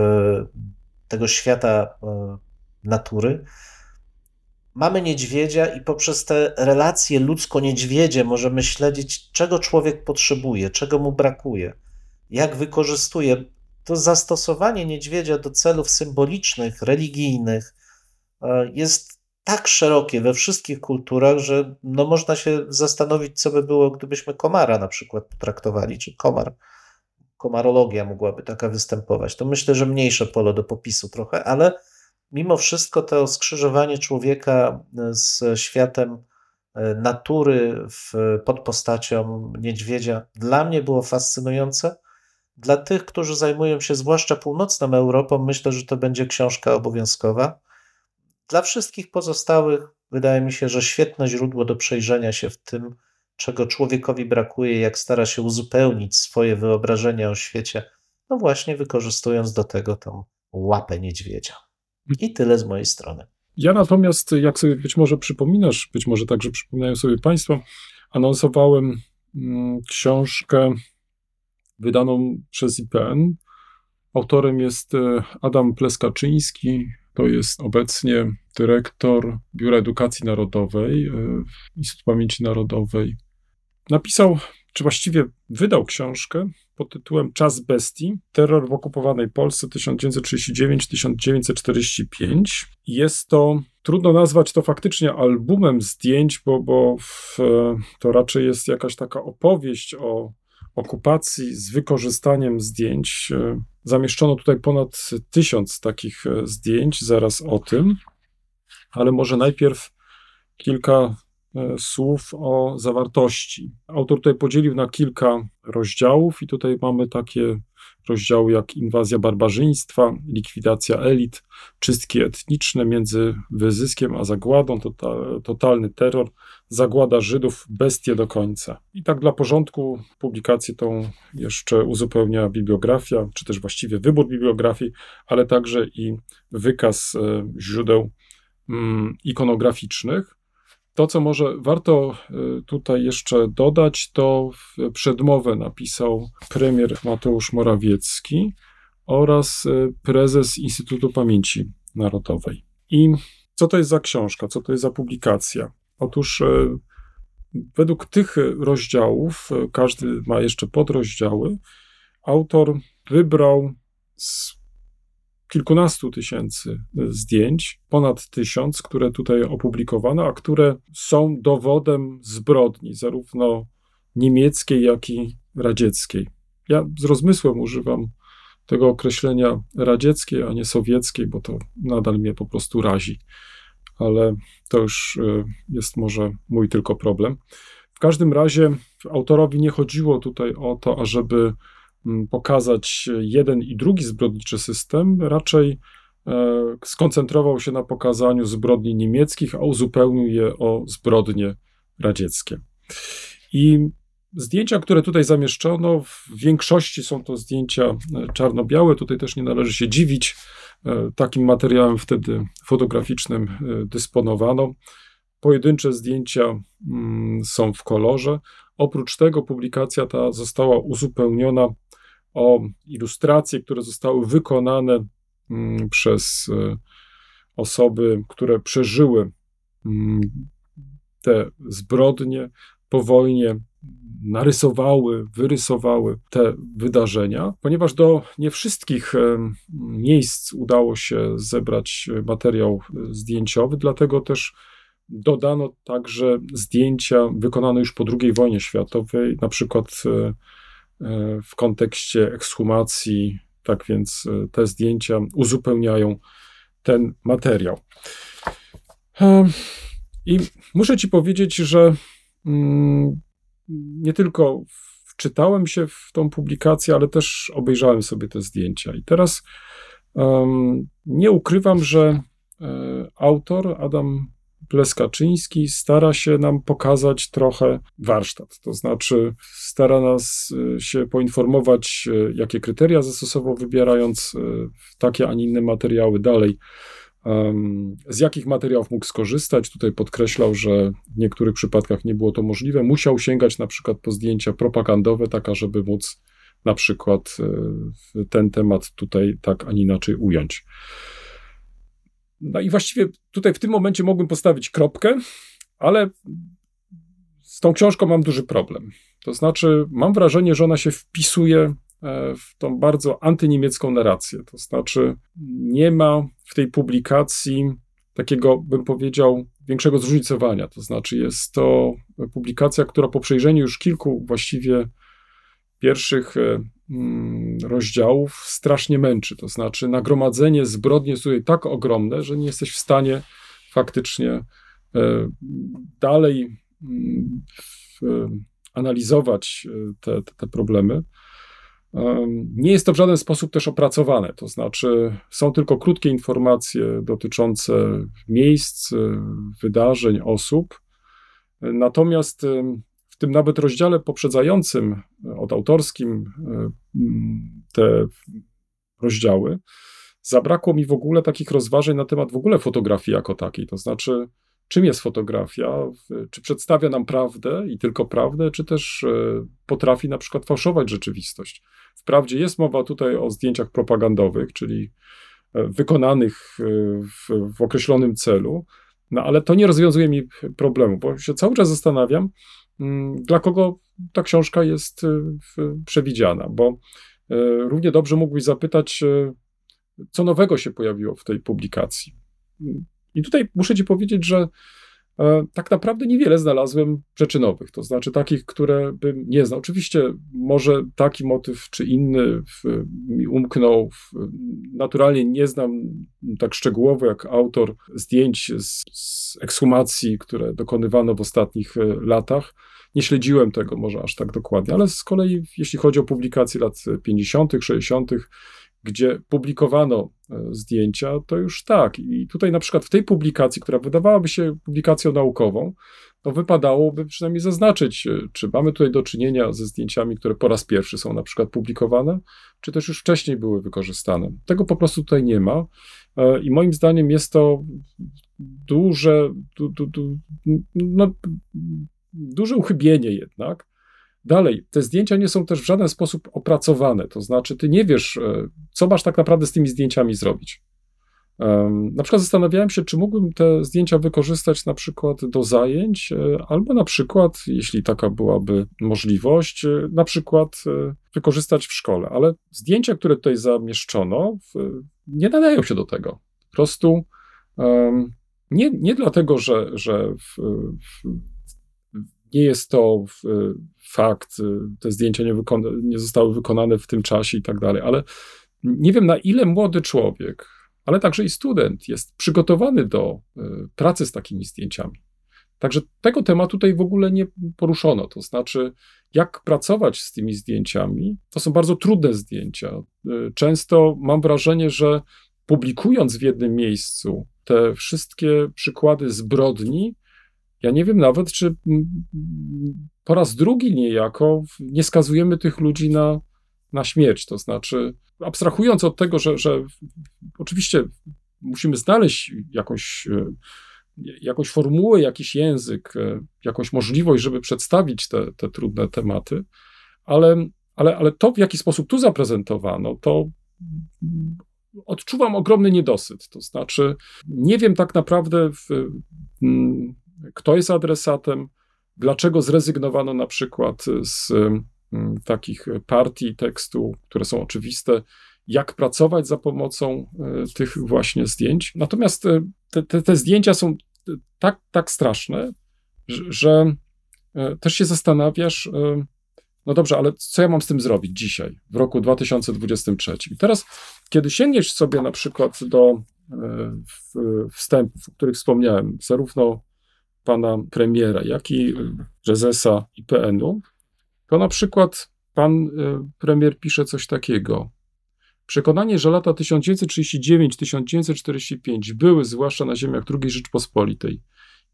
tego świata e, natury mamy niedźwiedzia i poprzez te relacje ludzko-niedźwiedzie możemy śledzić, czego człowiek potrzebuje, czego mu brakuje, jak wykorzystuje. To zastosowanie niedźwiedzia do celów symbolicznych, religijnych e, jest tak szerokie we wszystkich kulturach, że no można się zastanowić, co by było, gdybyśmy komara na przykład potraktowali, czy komar. Komarologia mogłaby taka występować. To myślę, że mniejsze pole do popisu trochę, ale mimo wszystko to skrzyżowanie człowieka z światem e, natury w, pod postacią niedźwiedzia dla mnie było fascynujące. Dla tych, którzy zajmują się zwłaszcza północną Europą, myślę, że to będzie książka obowiązkowa. Dla wszystkich pozostałych wydaje mi się, że świetne źródło do przejrzenia się w tym, czego człowiekowi brakuje, jak stara się uzupełnić swoje wyobrażenia o świecie, no właśnie wykorzystując do tego tą łapę niedźwiedzia. I tyle z mojej strony. Ja natomiast, jak sobie być może przypominasz, być może także przypominają sobie Państwo, anonsowałem mm, książkę wydaną przez IPN. Autorem jest e, Adam Pleskaczyński, to jest obecnie dyrektor Biura Edukacji Narodowej e, Instytucie Pamięci Narodowej. Napisał, czy właściwie wydał książkę pod tytułem Czas Bestii. Terror w okupowanej Polsce 1939-1945. Jest to, trudno nazwać to faktycznie albumem zdjęć, bo, bo w, to raczej jest jakaś taka opowieść o okupacji z wykorzystaniem zdjęć. Zamieszczono tutaj ponad tysiąc takich e, zdjęć, zaraz o tym, ale może najpierw kilka E, słów o zawartości. Autor tutaj podzielił na kilka rozdziałów, i tutaj mamy takie rozdziały jak inwazja barbarzyństwa, likwidacja elit, czystki etniczne między wyzyskiem a zagładą, total, totalny terror, zagłada Żydów, bestie do końca. I tak dla porządku publikację tą jeszcze uzupełnia bibliografia, czy też właściwie wybór bibliografii, ale także i wykaz e, źródeł mm, ikonograficznych. To, co może warto y, tutaj jeszcze dodać, to przedmowę napisał premier Mateusz Morawiecki oraz y, prezes Instytutu Pamięci Narodowej. I co to jest za książka, co to jest za publikacja? Otóż y, według tych rozdziałów, każdy ma jeszcze podrozdziały, autor wybrał z kilkunastu tysięcy e, zdjęć, ponad tysiąc, które tutaj opublikowano, a które są dowodem zbrodni, zarówno niemieckiej, jak i radzieckiej. Ja z rozmysłem używam tego określenia radzieckiej, a nie sowieckiej, bo to nadal mnie po prostu razi, ale to już e, jest może mój tylko problem. W każdym razie autorowi nie chodziło tutaj o to, ażeby pokazać jeden i drugi zbrodniczy system, raczej e, skoncentrował się na pokazaniu zbrodni niemieckich, a uzupełnił je o zbrodnie radzieckie. I zdjęcia, które tutaj zamieszczono, w większości są to zdjęcia e, czarno-białe. Tutaj też nie należy się dziwić. E, takim materiałem wtedy fotograficznym dysponowano. Pojedyncze zdjęcia mm, są w kolorze. Oprócz tego publikacja ta została uzupełniona o ilustracje, które zostały wykonane mm, przez e, osoby, które przeżyły mm, te zbrodnie po wojnie, narysowały, wyrysowały te wydarzenia, ponieważ do nie wszystkich miejsc udało się zebrać materiał zdjęciowy, dlatego też dodano także zdjęcia wykonane już po II wojnie światowej, na przykład e, e, w kontekście ekshumacji, tak więc e, te zdjęcia uzupełniają ten materiał. I muszę Ci powiedzieć, że mm, nie tylko wczytałem się w tą publikację, ale też obejrzałem sobie te zdjęcia. I teraz nie ukrywam, że e, autor Adam Pleskaczyński stara się nam pokazać trochę warsztat, to znaczy stara nas e, się poinformować, e, jakie kryteria zastosował, wybierając takie, a nie inne materiały dalej z jakich materiałów mógł skorzystać. Tutaj podkreślał, że w niektórych przypadkach nie było to możliwe. Musiał sięgać na przykład po zdjęcia propagandowe, taka, żeby móc na przykład ten temat tutaj tak, a nie inaczej ująć. No i właściwie tutaj w tym momencie mogłem postawić kropkę, ale z tą książką mam duży problem. To znaczy, mam wrażenie, że ona się wpisuje E, w tą bardzo antyniemiecką narrację. To znaczy, nie ma w tej publikacji takiego, bym powiedział, większego zróżnicowania. To znaczy, jest to publikacja, która po przejrzeniu już kilku właściwie pierwszych e, mm, rozdziałów strasznie męczy. To znaczy, nagromadzenie zbrodni jest tutaj tak ogromne, że nie jesteś w stanie faktycznie e, dalej mm, analizować te, te problemy. Nie jest to w żaden sposób też opracowane, to znaczy są tylko krótkie informacje dotyczące miejsc, wydarzeń, osób. Natomiast w tym nawet rozdziale poprzedzającym, od autorskim, te rozdziały, zabrakło mi w ogóle takich rozważań na temat w ogóle fotografii jako takiej. To znaczy, czym jest fotografia, czy przedstawia nam prawdę i tylko prawdę, czy też e, potrafi na przykład fałszować rzeczywistość. Wprawdzie jest mowa tutaj o zdjęciach propagandowych, czyli e, wykonanych e, w, w określonym celu, no ale to nie rozwiązuje mi problemu, bo się cały czas zastanawiam, dla kogo ta książka jest przewidziana, bo równie dobrze mógłbyś zapytać, co nowego się pojawiło w tej publikacji. I tutaj muszę ci powiedzieć, że tak naprawdę niewiele znalazłem rzeczy nowych, to znaczy takich, które bym nie znał. Oczywiście może taki motyw czy inny mi umknął. Naturalnie nie znam tak szczegółowo jak autor zdjęć z, z ekshumacji, które dokonywano w ostatnich e, latach. Nie śledziłem tego może aż tak dokładnie, ale z kolei jeśli chodzi o publikacje lat 50., 60., gdzie publikowano e, zdjęcia, to już tak. I tutaj na przykład w tej publikacji, która wydawałaby się publikacją naukową, to wypadałoby przynajmniej zaznaczyć, e, czy mamy tutaj do czynienia ze zdjęciami, które po raz pierwszy są na przykład publikowane, czy też już wcześniej były wykorzystane. Tego po prostu tutaj nie ma. E, I moim zdaniem jest to duże, du, du, du, no, duże uchybienie jednak, Dalej, te zdjęcia nie są też w żaden sposób opracowane, to znaczy ty nie wiesz, e, co masz tak naprawdę z tymi zdjęciami zrobić. Na przykład zastanawiałem się, czy mógłbym te zdjęcia wykorzystać na przykład do zajęć, e, albo na przykład, jeśli taka byłaby możliwość, e, na przykład wykorzystać w szkole. Ale zdjęcia, które tutaj zamieszczono, nie nadają się do tego. Po prostu nie, nie dlatego, że, że w, w, nie jest to fakt, y, te zdjęcia nie, nie zostały wykonane w tym czasie i tak dalej, ale nie wiem na ile młody człowiek, ale także i student jest przygotowany do y, pracy z takimi zdjęciami. Także tego tematu tutaj w ogóle nie poruszono. To znaczy, jak pracować z tymi zdjęciami. To są bardzo trudne zdjęcia. Często mam wrażenie, że publikując w jednym miejscu te wszystkie przykłady zbrodni, ja nie wiem nawet, czy po raz drugi niejako nie skazujemy tych ludzi na, na śmierć. To znaczy, abstrahując od tego, że, że oczywiście musimy znaleźć jakąś, e, jakąś formułę, jakiś język, e, jakąś możliwość, żeby przedstawić te, te trudne tematy, ale, ale, ale to, w jaki sposób tu zaprezentowano, to odczuwam ogromny niedosyt. To znaczy, nie wiem tak naprawdę, w, kto jest adresatem, dlaczego zrezygnowano na przykład z mm, takich partii tekstu, które są oczywiste, jak pracować za pomocą e, tych właśnie zdjęć. Natomiast e, te, te, te zdjęcia są tak, tak straszne, że, e, też się zastanawiasz, no dobrze, ale co ja mam z tym zrobić dzisiaj, w roku 2023? I teraz, kiedy sięgniesz sobie na przykład do wstępów, o których wspomniałem, zarówno pana premiera, jak i prezesa IPN-u, to na przykład pan premier pisze coś takiego. Przekonanie, że lata 1939-1945 były, zwłaszcza na ziemiach II Rzeczpospolitej,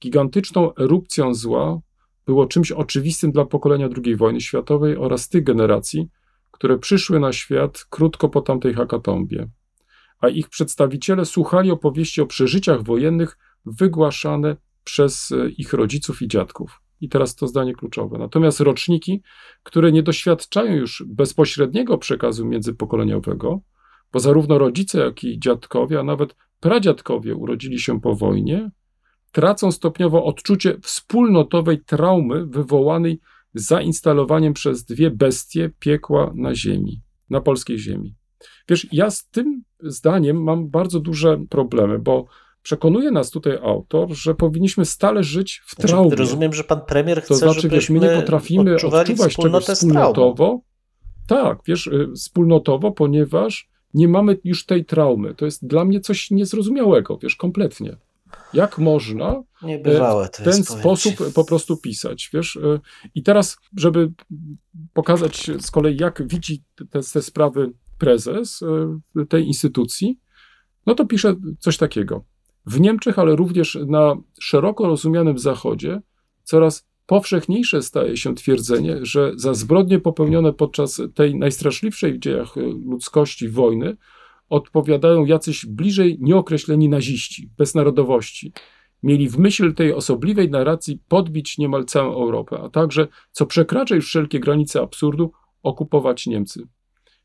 gigantyczną erupcją zła, było czymś oczywistym dla pokolenia II wojny światowej oraz tych generacji, które przyszły na świat krótko po tamtej hakatombie, a ich przedstawiciele słuchali opowieści o przeżyciach wojennych wygłaszane przez e, ich rodziców i dziadków. I teraz to zdanie kluczowe. Natomiast roczniki, które nie doświadczają już bezpośredniego przekazu międzypokoleniowego, bo zarówno rodzice, jak i dziadkowie, a nawet pradziadkowie urodzili się po wojnie, tracą stopniowo odczucie wspólnotowej traumy wywołanej zainstalowaniem przez dwie bestie piekła na ziemi, na polskiej ziemi. Wiesz, ja z tym zdaniem mam bardzo duże problemy, bo Przekonuje nas tutaj autor, że powinniśmy stale żyć w znaczy, traumie. Rozumiem, że pan premier chce, To znaczy, wiesz, my nie potrafimy odczuwać czegoś wspólnotowo. Tak, wiesz, y, wspólnotowo, ponieważ nie mamy już tej traumy. To jest dla mnie coś niezrozumiałego, wiesz, kompletnie. Jak można Niebywałe w ten sposób po prostu pisać, wiesz? Y, I teraz, żeby pokazać z kolei, jak widzi te, te sprawy prezes y, tej instytucji, no to pisze coś takiego. W Niemczech, ale również na szeroko rozumianym Zachodzie, coraz powszechniejsze staje się twierdzenie, że za zbrodnie popełnione podczas tej najstraszliwszej w dziejach ludzkości wojny odpowiadają jacyś bliżej nieokreśleni naziści, bez narodowości. Mieli w myśl tej osobliwej narracji podbić niemal całą Europę, a także, co przekracza już wszelkie granice absurdu, okupować Niemcy.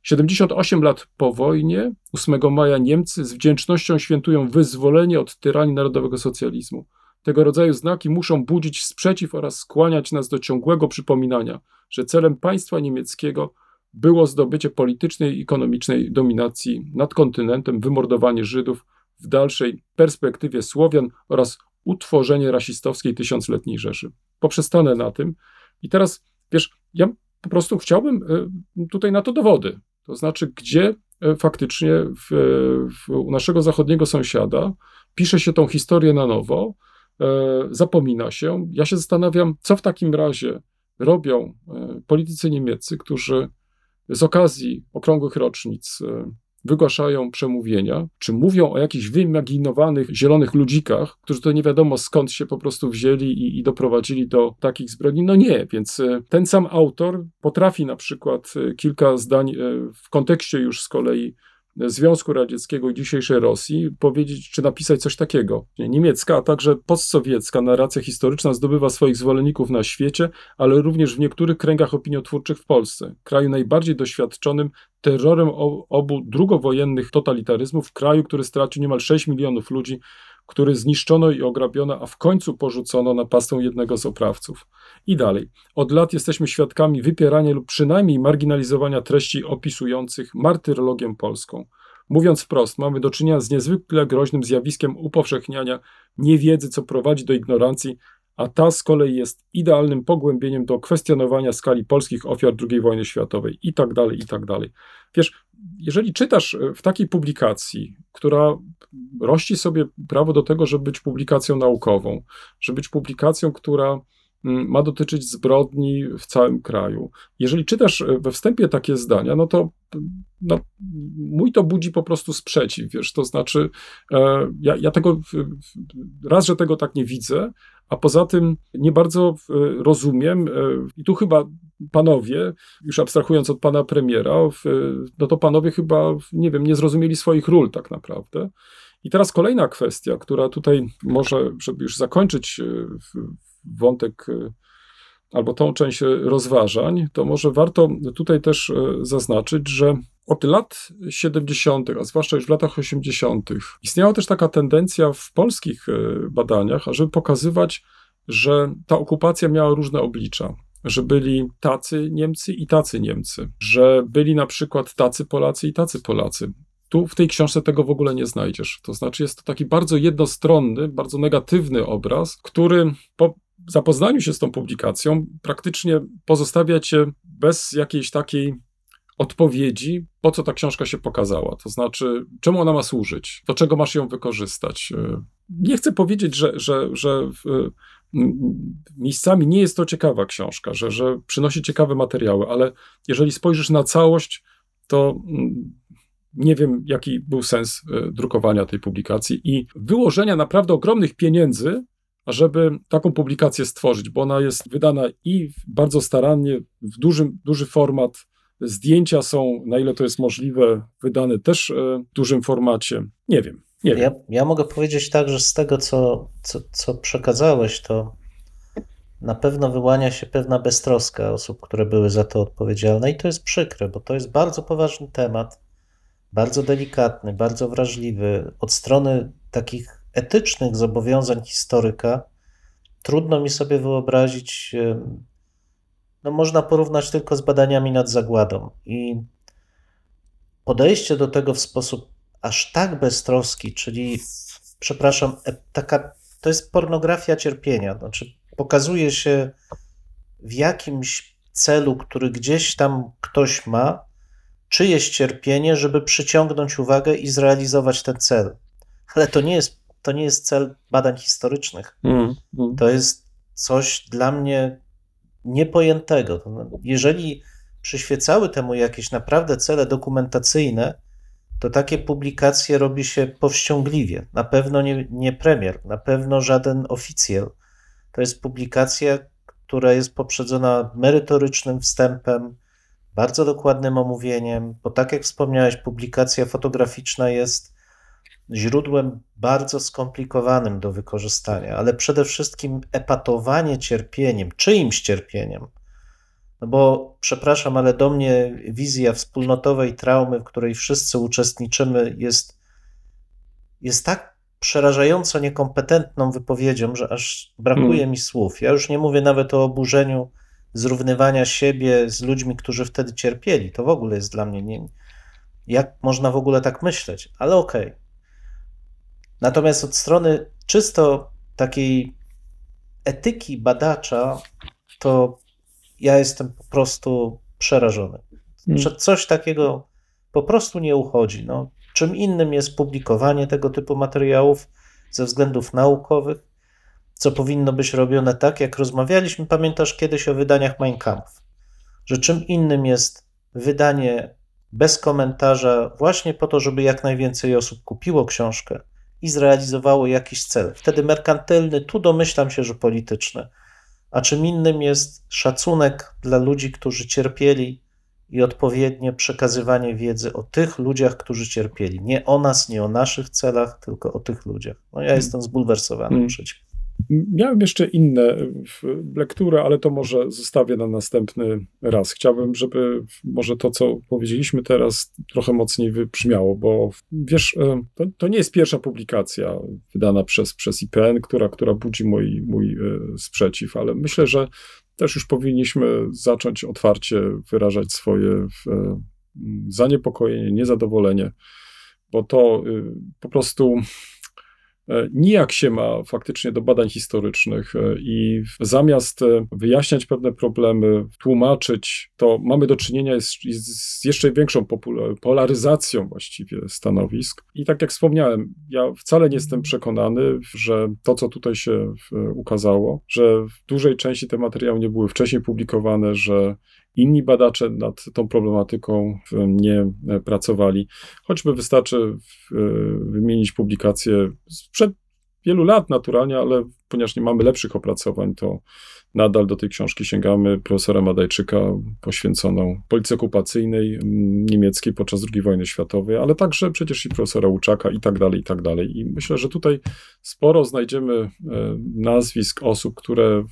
78 lat po wojnie, 8 maja Niemcy z wdzięcznością świętują wyzwolenie od tyranii narodowego socjalizmu. Tego rodzaju znaki muszą budzić sprzeciw oraz skłaniać nas do ciągłego przypominania, że celem państwa niemieckiego było zdobycie politycznej i ekonomicznej dominacji nad kontynentem, wymordowanie Żydów, w dalszej perspektywie Słowian oraz utworzenie rasistowskiej tysiącletniej Rzeszy. Poprzestanę na tym. I teraz, wiesz, ja po prostu chciałbym e, tutaj na to dowody. To znaczy, gdzie e, faktycznie w, w, u naszego zachodniego sąsiada pisze się tą historię na nowo, e, zapomina się. Ja się zastanawiam, co w takim razie robią e, politycy niemieccy, którzy z okazji okrągłych rocznic e, wygłaszają przemówienia, czy mówią o jakichś wyimaginowanych zielonych ludzikach, którzy to nie wiadomo skąd się po prostu wzięli i, i doprowadzili do takich zbrodni. No nie, więc e, ten sam autor potrafi na przykład e, kilka zdań e, w kontekście już z kolei Związku Radzieckiego i dzisiejszej Rosji powiedzieć, czy napisać coś takiego. Niemiecka, a także postsowiecka narracja historyczna zdobywa swoich zwolenników na świecie, ale również w niektórych kręgach opiniotwórczych w Polsce, kraju najbardziej doświadczonym terrorem obu drugowojennych totalitaryzmów, kraju, który stracił niemal 6 milionów ludzi, który zniszczono i ograbiono, a w końcu porzucono na pastę jednego z oprawców. I dalej. Od lat jesteśmy świadkami wypierania lub przynajmniej marginalizowania treści opisujących martyrologię polską. Mówiąc wprost, mamy do czynienia z niezwykle groźnym zjawiskiem upowszechniania niewiedzy, co prowadzi do ignorancji, a ta z kolei jest idealnym pogłębieniem do kwestionowania skali polskich ofiar II wojny światowej i tak dalej, i tak dalej. Wiesz, jeżeli czytasz w takiej publikacji, która rości sobie prawo do tego, żeby być publikacją naukową, żeby być publikacją, która mm, ma dotyczyć zbrodni w całym kraju. Jeżeli czytasz we wstępie takie zdania, no to no, mój to budzi po prostu sprzeciw, wiesz, to znaczy e, ja, ja tego, raz, że tego tak nie widzę, a poza tym nie bardzo rozumiem, e, i tu chyba panowie, już abstrahując od pana premiera, no to panowie chyba, nie wiem, nie zrozumieli swoich ról tak naprawdę. I teraz kolejna kwestia, która tutaj może, żeby już zakończyć e, wątek albo tą część rozważań, to może warto tutaj też zaznaczyć, że od lat 70., a zwłaszcza już w latach 80., istniała też taka tendencja w polskich badaniach, ażeby pokazywać, że ta okupacja miała różne oblicza że byli tacy Niemcy i tacy Niemcy, że byli na przykład tacy Polacy i tacy Polacy. Tu w tej książce tego w ogóle nie znajdziesz. To znaczy, jest to taki bardzo jednostronny, bardzo negatywny obraz, który po zapoznaniu się z tą publikacją praktycznie pozostawia cię bez jakiejś takiej odpowiedzi, po co ta książka się pokazała. To znaczy, czemu ona ma służyć, do czego masz ją wykorzystać. Nie chcę powiedzieć, że, że, że miejscami nie jest to ciekawa książka, że, że przynosi ciekawe materiały, ale jeżeli spojrzysz na całość, to nie wiem, jaki był sens e, drukowania tej publikacji i wyłożenia naprawdę ogromnych pieniędzy, żeby taką publikację stworzyć, bo ona jest wydana i bardzo starannie, w dużym, duży format. Zdjęcia są, na ile to jest możliwe, wydane też e, w dużym formacie. Nie wiem. Nie ja, ja mogę powiedzieć tak, że z tego, co, co, co przekazałeś, to na pewno wyłania się pewna beztroska osób, które były za to odpowiedzialne, i to jest przykre, bo to jest bardzo poważny temat, bardzo delikatny, bardzo wrażliwy. Od strony takich etycznych zobowiązań historyka, trudno mi sobie wyobrazić, no można porównać tylko z badaniami nad zagładą. I podejście do tego w sposób aż tak beztroski, czyli, przepraszam, e, taka, to jest pornografia cierpienia. Znaczy, pokazuje się w jakimś celu, który gdzieś tam ktoś ma, czyjeś cierpienie, żeby przyciągnąć uwagę i zrealizować ten cel. Ale to nie jest, to nie jest cel badań historycznych. Mm, mm. To jest coś dla mnie niepojętego. Jeżeli przyświecały temu jakieś naprawdę cele dokumentacyjne, to takie publikacje robi się powściągliwie. Na pewno nie, nie premier, na pewno żaden oficjel. To jest publikacja, która jest poprzedzona merytorycznym wstępem, bardzo dokładnym omówieniem, bo tak jak wspomniałeś, publikacja fotograficzna jest źródłem bardzo skomplikowanym do wykorzystania, ale przede wszystkim epatowanie cierpieniem, czyimś cierpieniem, no bo przepraszam, ale do mnie wizja wspólnotowej traumy, w której wszyscy uczestniczymy, jest, jest tak przerażająco niekompetentną wypowiedzią, że aż brakuje hmm. mi słów. Ja już nie mówię nawet o oburzeniu zrównywania siebie z ludźmi, którzy wtedy cierpieli. To w ogóle jest dla mnie nie. Jak można w ogóle tak myśleć? Ale okej. Okay. Natomiast od strony czysto takiej etyki badacza, to ja jestem po prostu przerażony. Hmm. Że coś takiego po prostu nie uchodzi. No, czym innym jest publikowanie tego typu materiałów ze względów naukowych, co powinno być robione tak, jak rozmawialiśmy, pamiętasz kiedyś o wydaniach Mein Kampf, że czym innym jest wydanie bez komentarza, właśnie po to, żeby jak najwięcej osób kupiło książkę i zrealizowało jakiś cel. Wtedy merkantylny, tu domyślam się, że polityczny a czym innym jest szacunek dla ludzi, którzy cierpieli i odpowiednie przekazywanie wiedzy o tych ludziach, którzy cierpieli. Nie o nas, nie o naszych celach, tylko o tych ludziach. No ja jestem zbulwersowany, hmm. ci Miałem jeszcze inne lektury, ale to może zostawię na następny raz. Chciałbym, żeby może to, co powiedzieliśmy teraz, trochę mocniej wybrzmiało, bo wiesz, e, to, to nie jest pierwsza publikacja wydana przez, przez IPN, która, która budzi mój, mój e, sprzeciw, ale myślę, że też już powinniśmy zacząć otwarcie wyrażać swoje e, zaniepokojenie, niezadowolenie, bo to po prostu E, nijak się ma faktycznie do badań historycznych e, i zamiast e, wyjaśniać pewne problemy, tłumaczyć, to mamy do czynienia z, z jeszcze większą polaryzacją właściwie stanowisk. I tak jak wspomniałem, ja wcale nie jestem przekonany, że to, co tutaj się ukazało, że w dużej części te materiały nie były wcześniej publikowane, że Inni badacze nad tą problematyką nie pracowali. Choćby wystarczy wymienić publikacje sprzed wielu lat naturalnie, ale ponieważ nie mamy lepszych opracowań, to nadal do tej książki sięgamy profesora Madajczyka, poświęconą policji okupacyjnej mm, niemieckiej podczas II wojny światowej, ale także przecież i profesora Łuczaka i tak dalej, i tak dalej. I myślę, że tutaj sporo znajdziemy e, nazwisk osób, które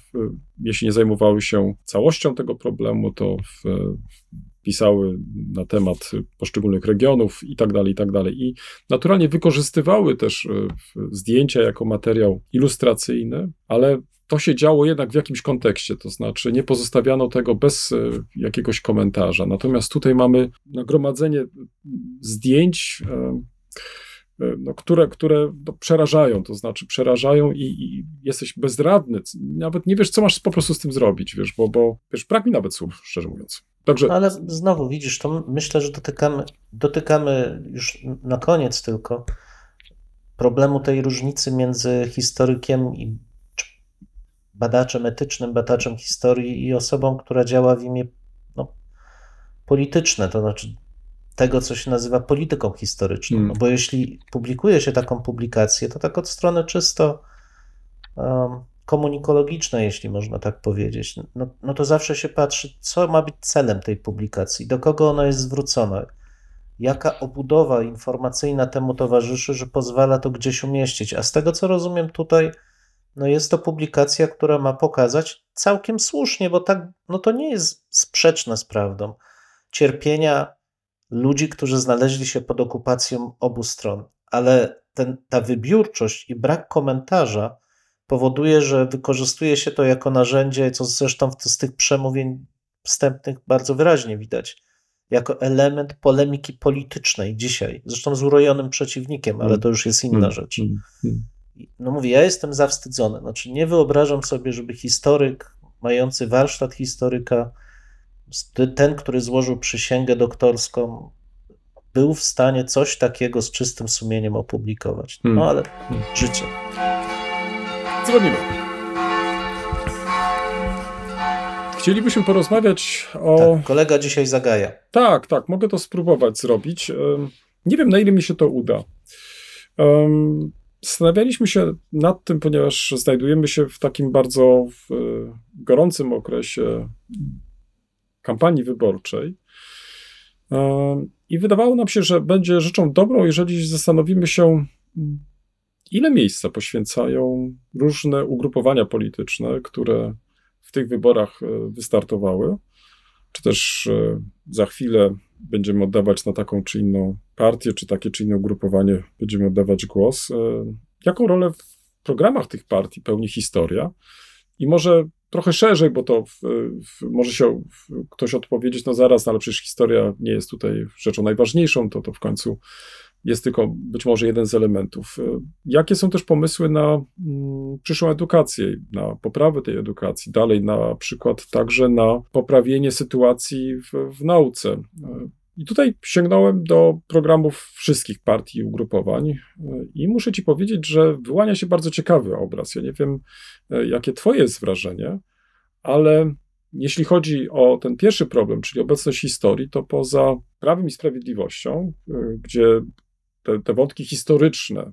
jeśli nie zajmowały się całością tego problemu, to w, pisały na temat poszczególnych regionów i tak dalej, i tak dalej. I naturalnie wykorzystywały też e, zdjęcia jako materiał ilustracyjny, ale to się działo jednak w jakimś kontekście, to znaczy nie pozostawiano tego bez e, jakiegoś komentarza. Natomiast tutaj mamy nagromadzenie zdjęć, e, no, które, które no, przerażają, to znaczy przerażają i, i, jesteś bezradny, nawet nie wiesz, co masz po prostu z tym zrobić, wiesz, bo, bo wiesz, brak mi nawet słów, szczerze mówiąc. Także... No ale znowu widzisz, to myślę, że dotykamy, dotykamy już na koniec tylko problemu tej różnicy między historykiem i badaczem etycznym, badaczem historii i osobą, która działa w imię no, polityczne, to znaczy tego, co się nazywa polityką historyczną. No bo jeśli publikuje się taką publikację, to tak od strony czysto um, komunikologiczne, jeśli można tak powiedzieć, no, no to zawsze się patrzy, co ma być celem tej publikacji, do kogo ona jest zwrócona, jaka obudowa informacyjna temu towarzyszy, że pozwala to gdzieś umieścić. A z tego co rozumiem tutaj, no jest to publikacja, która ma pokazać całkiem słusznie, bo tak, no to nie jest sprzeczne z prawdą. Cierpienia ludzi, którzy znaleźli się pod okupacją obu stron, ale ten, ta wybiórczość i brak komentarza powoduje, że wykorzystuje się to jako narzędzie, co zresztą z tych przemówień wstępnych bardzo wyraźnie widać, jako element polemiki politycznej dzisiaj. Zresztą z urojonym przeciwnikiem, ale to już jest inna mm, rzecz. Mm, mm. No mówię, ja jestem zawstydzony. Znaczy, nie wyobrażam sobie, żeby historyk mający warsztat historyka, ten, który złożył przysięgę doktorską, był w stanie coś takiego z czystym sumieniem opublikować. No ale życie. Dzwonimy. Chcielibyśmy porozmawiać o. Tak, kolega dzisiaj zagaja. Tak, tak, mogę to spróbować zrobić. Nie wiem, na ile mi się to uda. Zastanawialiśmy się nad tym, ponieważ znajdujemy się w takim bardzo gorącym okresie kampanii wyborczej. I wydawało nam się, że będzie rzeczą dobrą, jeżeli zastanowimy się, ile miejsca poświęcają różne ugrupowania polityczne, które w tych wyborach e, wystartowały, czy też e, za chwilę będziemy oddawać na taką czy inną partię, czy takie czy inne ugrupowanie będziemy oddawać głos. E, jaką rolę w programach tych partii pełni historia? I może trochę szerzej, bo to w, w, może się ktoś odpowiedzieć, no zaraz, ale przecież historia nie jest tutaj rzeczą najważniejszą, to, to w końcu jest tylko być może jeden z elementów. Jakie są też pomysły na mm, przyszłą edukację, na poprawę tej edukacji, dalej na przykład także na poprawienie sytuacji w, w nauce? I tutaj sięgnąłem do programów wszystkich partii i ugrupowań i muszę ci powiedzieć, że wyłania się bardzo ciekawy obraz. Ja nie wiem, jakie twoje jest wrażenie, ale jeśli chodzi o ten pierwszy problem, czyli obecność historii, to poza prawem i sprawiedliwością, gdzie te, te wątki historyczne,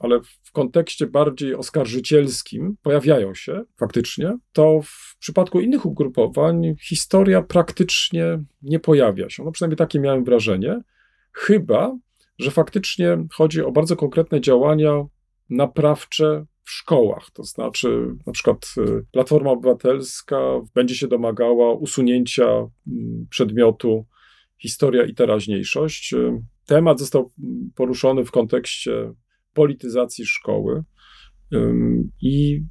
ale w kontekście bardziej oskarżycielskim pojawiają się faktycznie, to w przypadku innych ugrupowań historia praktycznie nie pojawia się. No przynajmniej takie miałem wrażenie, chyba, że faktycznie chodzi o bardzo konkretne działania naprawcze w szkołach. To znaczy, na przykład y, Platforma Obywatelska będzie się domagała usunięcia mm, przedmiotu historia i teraźniejszość. Y, temat został poruszony w kontekście polityzacji szkoły. I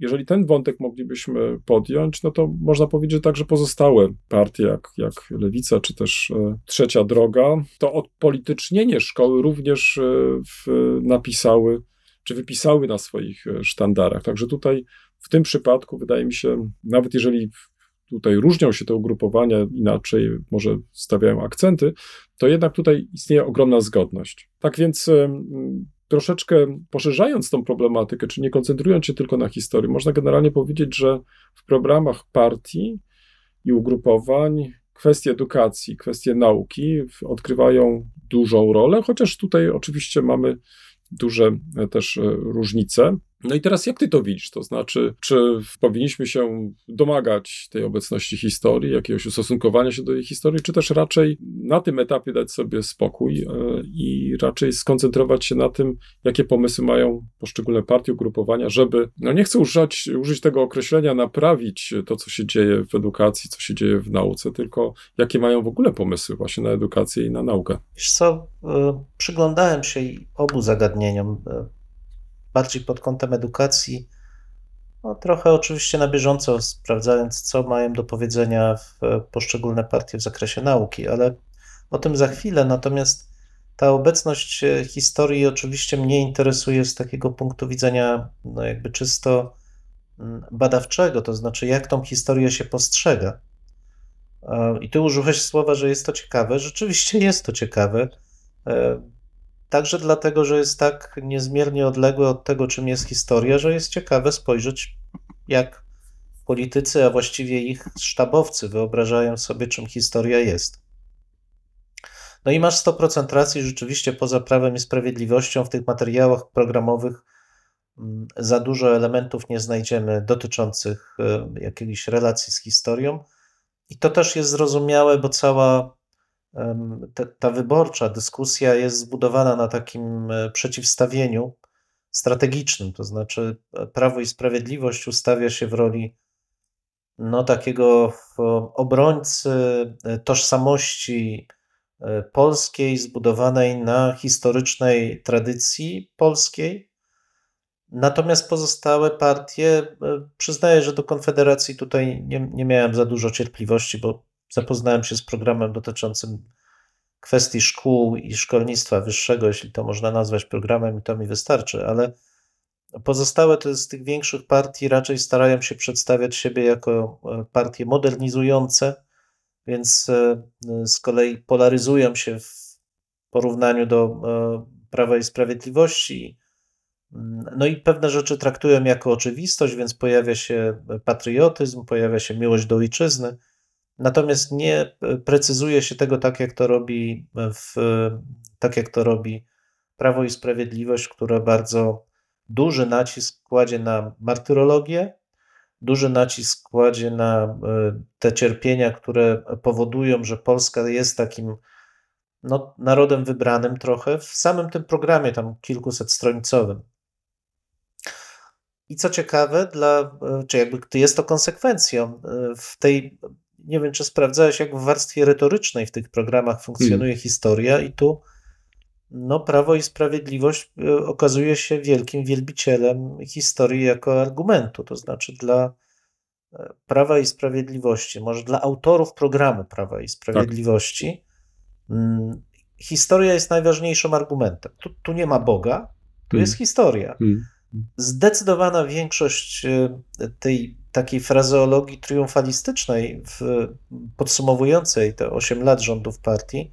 jeżeli ten wątek moglibyśmy podjąć, no to można powiedzieć, że także pozostałe partie, jak, jak Lewica czy też e, Trzecia Droga, to odpolitycznienie szkoły również e, w, napisały czy wypisały na swoich e, sztandarach. Także tutaj w tym przypadku wydaje mi się, nawet jeżeli tutaj różnią się te ugrupowania, inaczej może stawiają akcenty, to jednak tutaj istnieje ogromna zgodność. Tak więc troszeczkę poszerzając tą problematykę, czy nie koncentrując się tylko na historii, można generalnie powiedzieć, że w programach partii i ugrupowań kwestie edukacji, kwestie nauki odgrywają dużą rolę, chociaż tutaj oczywiście mamy duże też różnice. No i teraz jak ty to widzisz? To znaczy, czy powinniśmy się domagać tej obecności historii, jakiegoś ustosunkowania się do tej historii, czy też raczej na tym etapie dać sobie spokój e, i raczej skoncentrować się na tym, jakie pomysły mają poszczególne partie, ugrupowania, żeby, no nie chcę użyć, użyć tego określenia, naprawić to, co się dzieje w edukacji, co się dzieje w nauce, tylko jakie mają w ogóle pomysły właśnie na edukację i na naukę. Wiesz co, e, przyglądałem się obu zagadnieniom e, bardziej pod kątem edukacji, no, trochę oczywiście na bieżąco sprawdzając, co mają do powiedzenia poszczególne partie w zakresie nauki, ale o tym za chwilę. Natomiast ta obecność e, historii oczywiście mnie interesuje z takiego punktu widzenia, no jakby czysto mm, badawczego, to znaczy jak tą historię się postrzega. I ty użyłeś słowa, że jest to ciekawe. Rzeczywiście jest to ciekawe. Także dlatego, że jest tak niezmiernie odległe od tego, czym jest historia, że jest ciekawe spojrzeć, jak politycy, a właściwie ich sztabowcy wyobrażają sobie, czym historia jest. No i masz 100% racji, rzeczywiście poza prawem i sprawiedliwością w tych materiałach programowych mm, za dużo elementów nie znajdziemy dotyczących e, jakiejś relacji z historią. I to też jest zrozumiałe, bo cała ta, ta wyborcza dyskusja jest zbudowana na takim e, przeciwstawieniu strategicznym, to znaczy e, Prawo i Sprawiedliwość ustawia się w roli no, takiego obrońcy e, tożsamości polskiej, zbudowanej na historycznej tradycji polskiej. Natomiast pozostałe partie, przyznaję, że do Konfederacji tutaj nie, nie miałem za dużo cierpliwości, bo zapoznałem się z programem dotyczącym kwestii szkół i szkolnictwa wyższego, jeśli to można nazwać programem, i to mi wystarczy, ale pozostałe to z tych większych partii raczej starają się przedstawiać siebie jako e, partie modernizujące, więc e, z kolei polaryzują się w porównaniu do e, Prawa i Sprawiedliwości. No i pewne rzeczy traktują jako oczywistość, więc pojawia się patriotyzm, pojawia się miłość do ojczyzny Natomiast nie precyzuje się tego tak, jak to robi w, tak jak to robi Prawo i Sprawiedliwość, które bardzo duży nacisk kładzie na martyrologię, duży nacisk kładzie na e, te cierpienia, które powodują, że Polska jest takim no, narodem wybranym trochę w samym tym programie, tam kilkuset stronicowym. I co ciekawe, dla, e, czy jakby jest to konsekwencją e, w tej nie wiem, czy sprawdzałeś, jak w warstwie retorycznej w tych programach funkcjonuje hmm. historia, i tu no, Prawo i Sprawiedliwość e, okazuje się wielkim wielbicielem historii jako argumentu. To znaczy, dla e, Prawa i Sprawiedliwości, może dla autorów programu Prawa i Sprawiedliwości, tak. historia jest najważniejszym argumentem. Tu, tu nie ma Boga, tu hmm. jest historia. Hmm. Zdecydowana większość e, tej takiej frazeologii triumfalistycznej, w, podsumowującej te 8 lat rządów partii,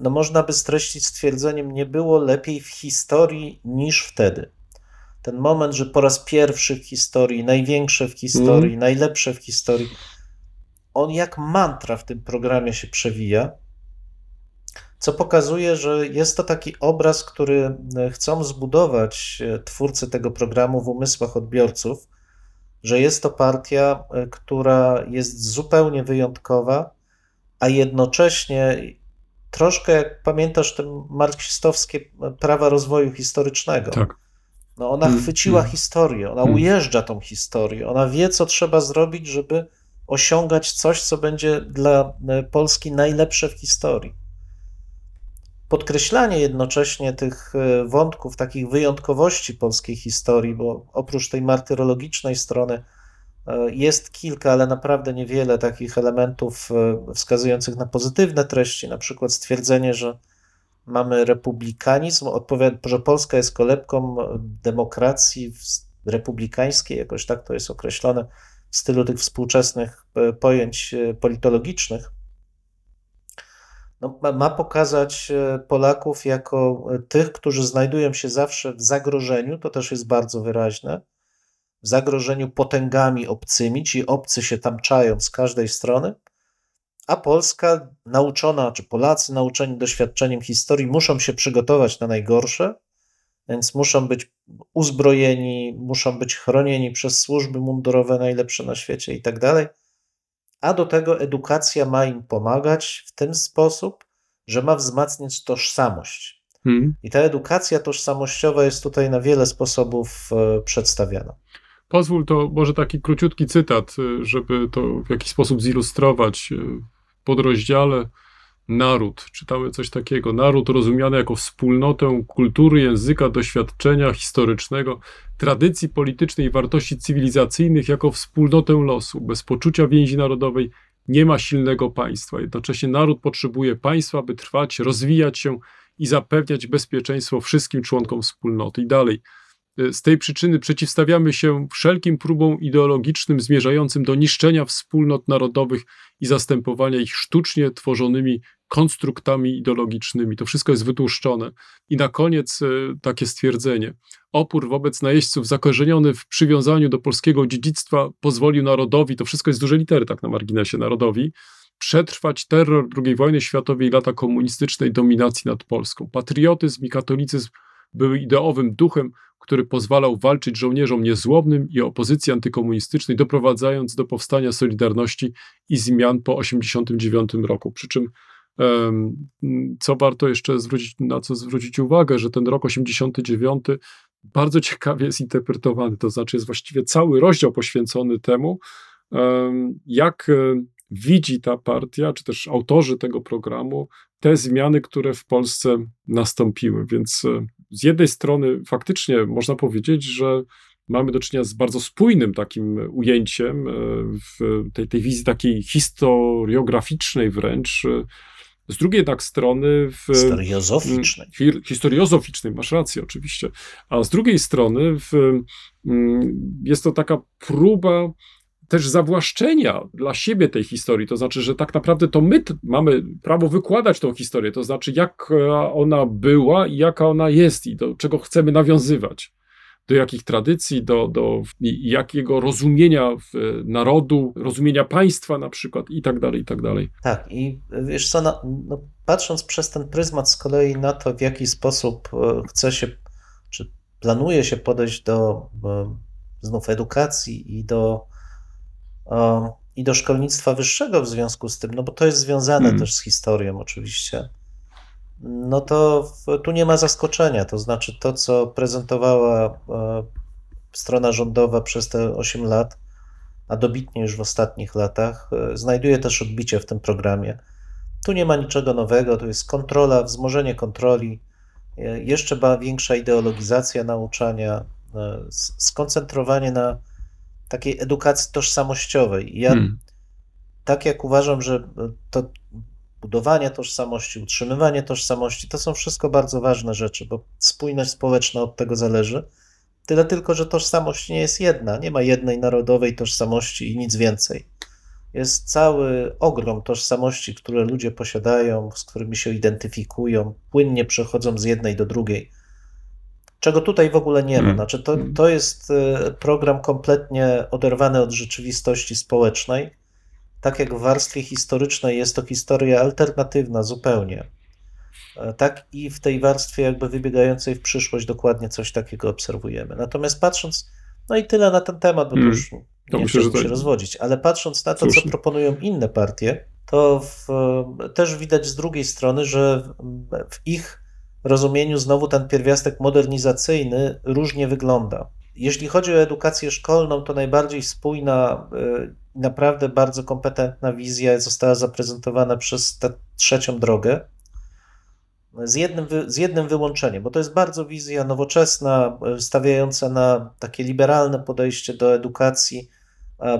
no można by streścić stwierdzeniem: Nie było lepiej w historii niż wtedy. Ten moment, że po raz pierwszy w historii, największe w historii, mm. najlepsze w historii, on jak mantra w tym programie się przewija, co pokazuje, że jest to taki obraz, który chcą zbudować e, twórcy tego programu w umysłach odbiorców że jest to partia, e, która jest zupełnie wyjątkowa, a jednocześnie troszkę, jak pamiętasz, te marksistowskie prawa rozwoju historycznego. Tak. No ona mm, chwyciła mm. historię, ona mm. ujeżdża tą historię, ona wie, co trzeba zrobić, żeby osiągać coś, co będzie dla e, Polski najlepsze w historii podkreślanie jednocześnie tych e, wątków, takich wyjątkowości polskiej historii, bo oprócz tej martyrologicznej strony e, jest kilka, ale naprawdę niewiele takich elementów e, wskazujących na pozytywne treści, na przykład stwierdzenie, że mamy republikanizm, że Polska jest kolebką demokracji republikańskiej, jakoś tak to jest określone w stylu tych współczesnych pojęć politologicznych no, ma pokazać e, Polaków jako e, tych, którzy znajdują się zawsze w zagrożeniu, to też jest bardzo wyraźne, w zagrożeniu potęgami obcymi, ci obcy się tam czają z każdej strony, a Polska nauczona, czy Polacy nauczeni doświadczeniem historii muszą się przygotować na najgorsze więc muszą być uzbrojeni, muszą być chronieni przez służby mundurowe najlepsze na świecie i tak dalej. A do tego edukacja ma im pomagać w ten sposób, że ma wzmacniać tożsamość. Hmm. I ta edukacja tożsamościowa jest tutaj na wiele sposobów e, przedstawiana. Pozwól to może taki króciutki cytat, e, żeby to w jakiś sposób zilustrować. E, w podrozdziale naród, czytamy coś takiego. Naród rozumiany jako wspólnotę kultury, języka, doświadczenia historycznego, tradycji politycznej i wartości cywilizacyjnych jako wspólnotę losu. Bez poczucia więzi narodowej nie ma silnego państwa. Jednocześnie naród potrzebuje państwa, by trwać, rozwijać się i zapewniać bezpieczeństwo wszystkim członkom wspólnoty. I dalej. Z tej przyczyny przeciwstawiamy się wszelkim próbom ideologicznym zmierzającym do niszczenia wspólnot narodowych i zastępowania ich sztucznie tworzonymi konstruktami ideologicznymi. To wszystko jest wytłuszczone. I na koniec e, takie stwierdzenie. Opór wobec najeźdźców zakorzeniony w przywiązaniu do polskiego dziedzictwa pozwolił narodowi, to wszystko jest duże litery tak na marginesie, narodowi, przetrwać terror II wojny światowej i lata komunistycznej dominacji nad Polską. Patriotyzm i katolicyzm były ideowym duchem, który pozwalał walczyć żołnierzom niezłomnym i opozycji antykomunistycznej, doprowadzając do powstania Solidarności i zmian po 1989 roku. Przy czym co warto jeszcze zwrócić, na co zwrócić uwagę, że ten rok 89 bardzo ciekawie jest interpretowany, to znaczy jest właściwie cały rozdział poświęcony temu, jak e, widzi ta partia, czy też autorzy tego programu, te zmiany, które w Polsce nastąpiły. Więc e, z jednej strony faktycznie można powiedzieć, że mamy do czynienia z bardzo spójnym takim ujęciem e, w tej, tej wizji takiej historiograficznej wręcz z drugiej tak strony. W, historiozoficznej. Mm, historiozoficznej, masz rację, oczywiście. A z drugiej strony w, mm, jest to taka próba też zawłaszczenia dla siebie tej historii. To znaczy, że tak naprawdę to my mamy prawo wykładać tą historię, to znaczy, jak ona była i jaka ona jest i do czego chcemy nawiązywać do jakich tradycji, do, do jakiego rozumienia narodu, rozumienia państwa na przykład i tak dalej, i tak dalej. Tak, i wiesz co, no, no, patrząc przez ten pryzmat z kolei na to, w jaki sposób e, chce się, czy planuje się podejść do e, znów edukacji i do, e, i do szkolnictwa wyższego w związku z tym, no bo to jest związane hmm. też z historią oczywiście, no to tu nie ma zaskoczenia. To znaczy to, co prezentowała e, strona rządowa przez te 8 lat, a dobitnie już w ostatnich latach, e, znajduje też odbicie w tym programie. Tu nie ma niczego nowego, to jest kontrola, wzmożenie kontroli, e, jeszcze większa ideologizacja nauczania, skoncentrowanie na takiej edukacji tożsamościowej. Ja hmm. tak jak uważam, że to budowanie tożsamości, utrzymywanie tożsamości, to są wszystko bardzo ważne rzeczy, bo spójność społeczna od tego zależy. Tyle tylko, że tożsamość nie jest jedna, nie ma jednej narodowej tożsamości i nic więcej. Jest cały ogrom tożsamości, które ludzie posiadają, z którymi się identyfikują, płynnie przechodzą z jednej do drugiej. Czego tutaj w ogóle nie ma. Hmm. Znaczy, to, to jest e, program kompletnie oderwany od rzeczywistości społecznej tak jak w warstwie historycznej jest to historia alternatywna zupełnie, e, tak i w tej warstwie jakby wybiegającej w przyszłość dokładnie coś takiego obserwujemy. Natomiast patrząc, no i tyle na ten temat, bo hmm. już to nie myślę, się rozwodzić, ale patrząc na to, Słusznie. co proponują inne partie, to w, też widać z drugiej strony, że w ich rozumieniu znowu ten pierwiastek modernizacyjny różnie wygląda. Jeśli chodzi o edukację szkolną, to najbardziej spójna e, naprawdę bardzo kompetentna wizja została zaprezentowana przez tę trzecią drogę. Z jednym, z jednym wyłączeniem, bo to jest bardzo wizja nowoczesna, stawiająca na takie liberalne podejście do edukacji,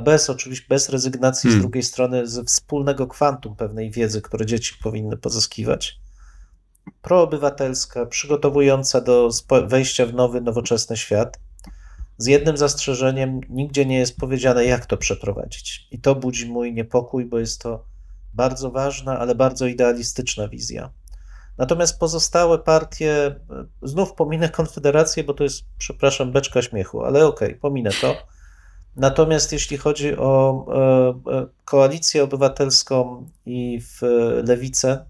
bez oczywiście bez rezygnacji hmm. z drugiej strony ze wspólnego kwantum pewnej wiedzy, które dzieci powinny pozyskiwać. Proobywatelska, przygotowująca do wejścia w nowy, nowoczesny świat z jednym zastrzeżeniem, nigdzie nie jest powiedziane, jak to przeprowadzić. I to budzi mój niepokój, bo jest to bardzo ważna, ale bardzo idealistyczna wizja. Natomiast pozostałe partie, e, znów pominę Konfederację, bo to jest, przepraszam, beczka śmiechu, ale okej, okay, pominę to. Natomiast jeśli chodzi o e, e, koalicję obywatelską i w lewicę,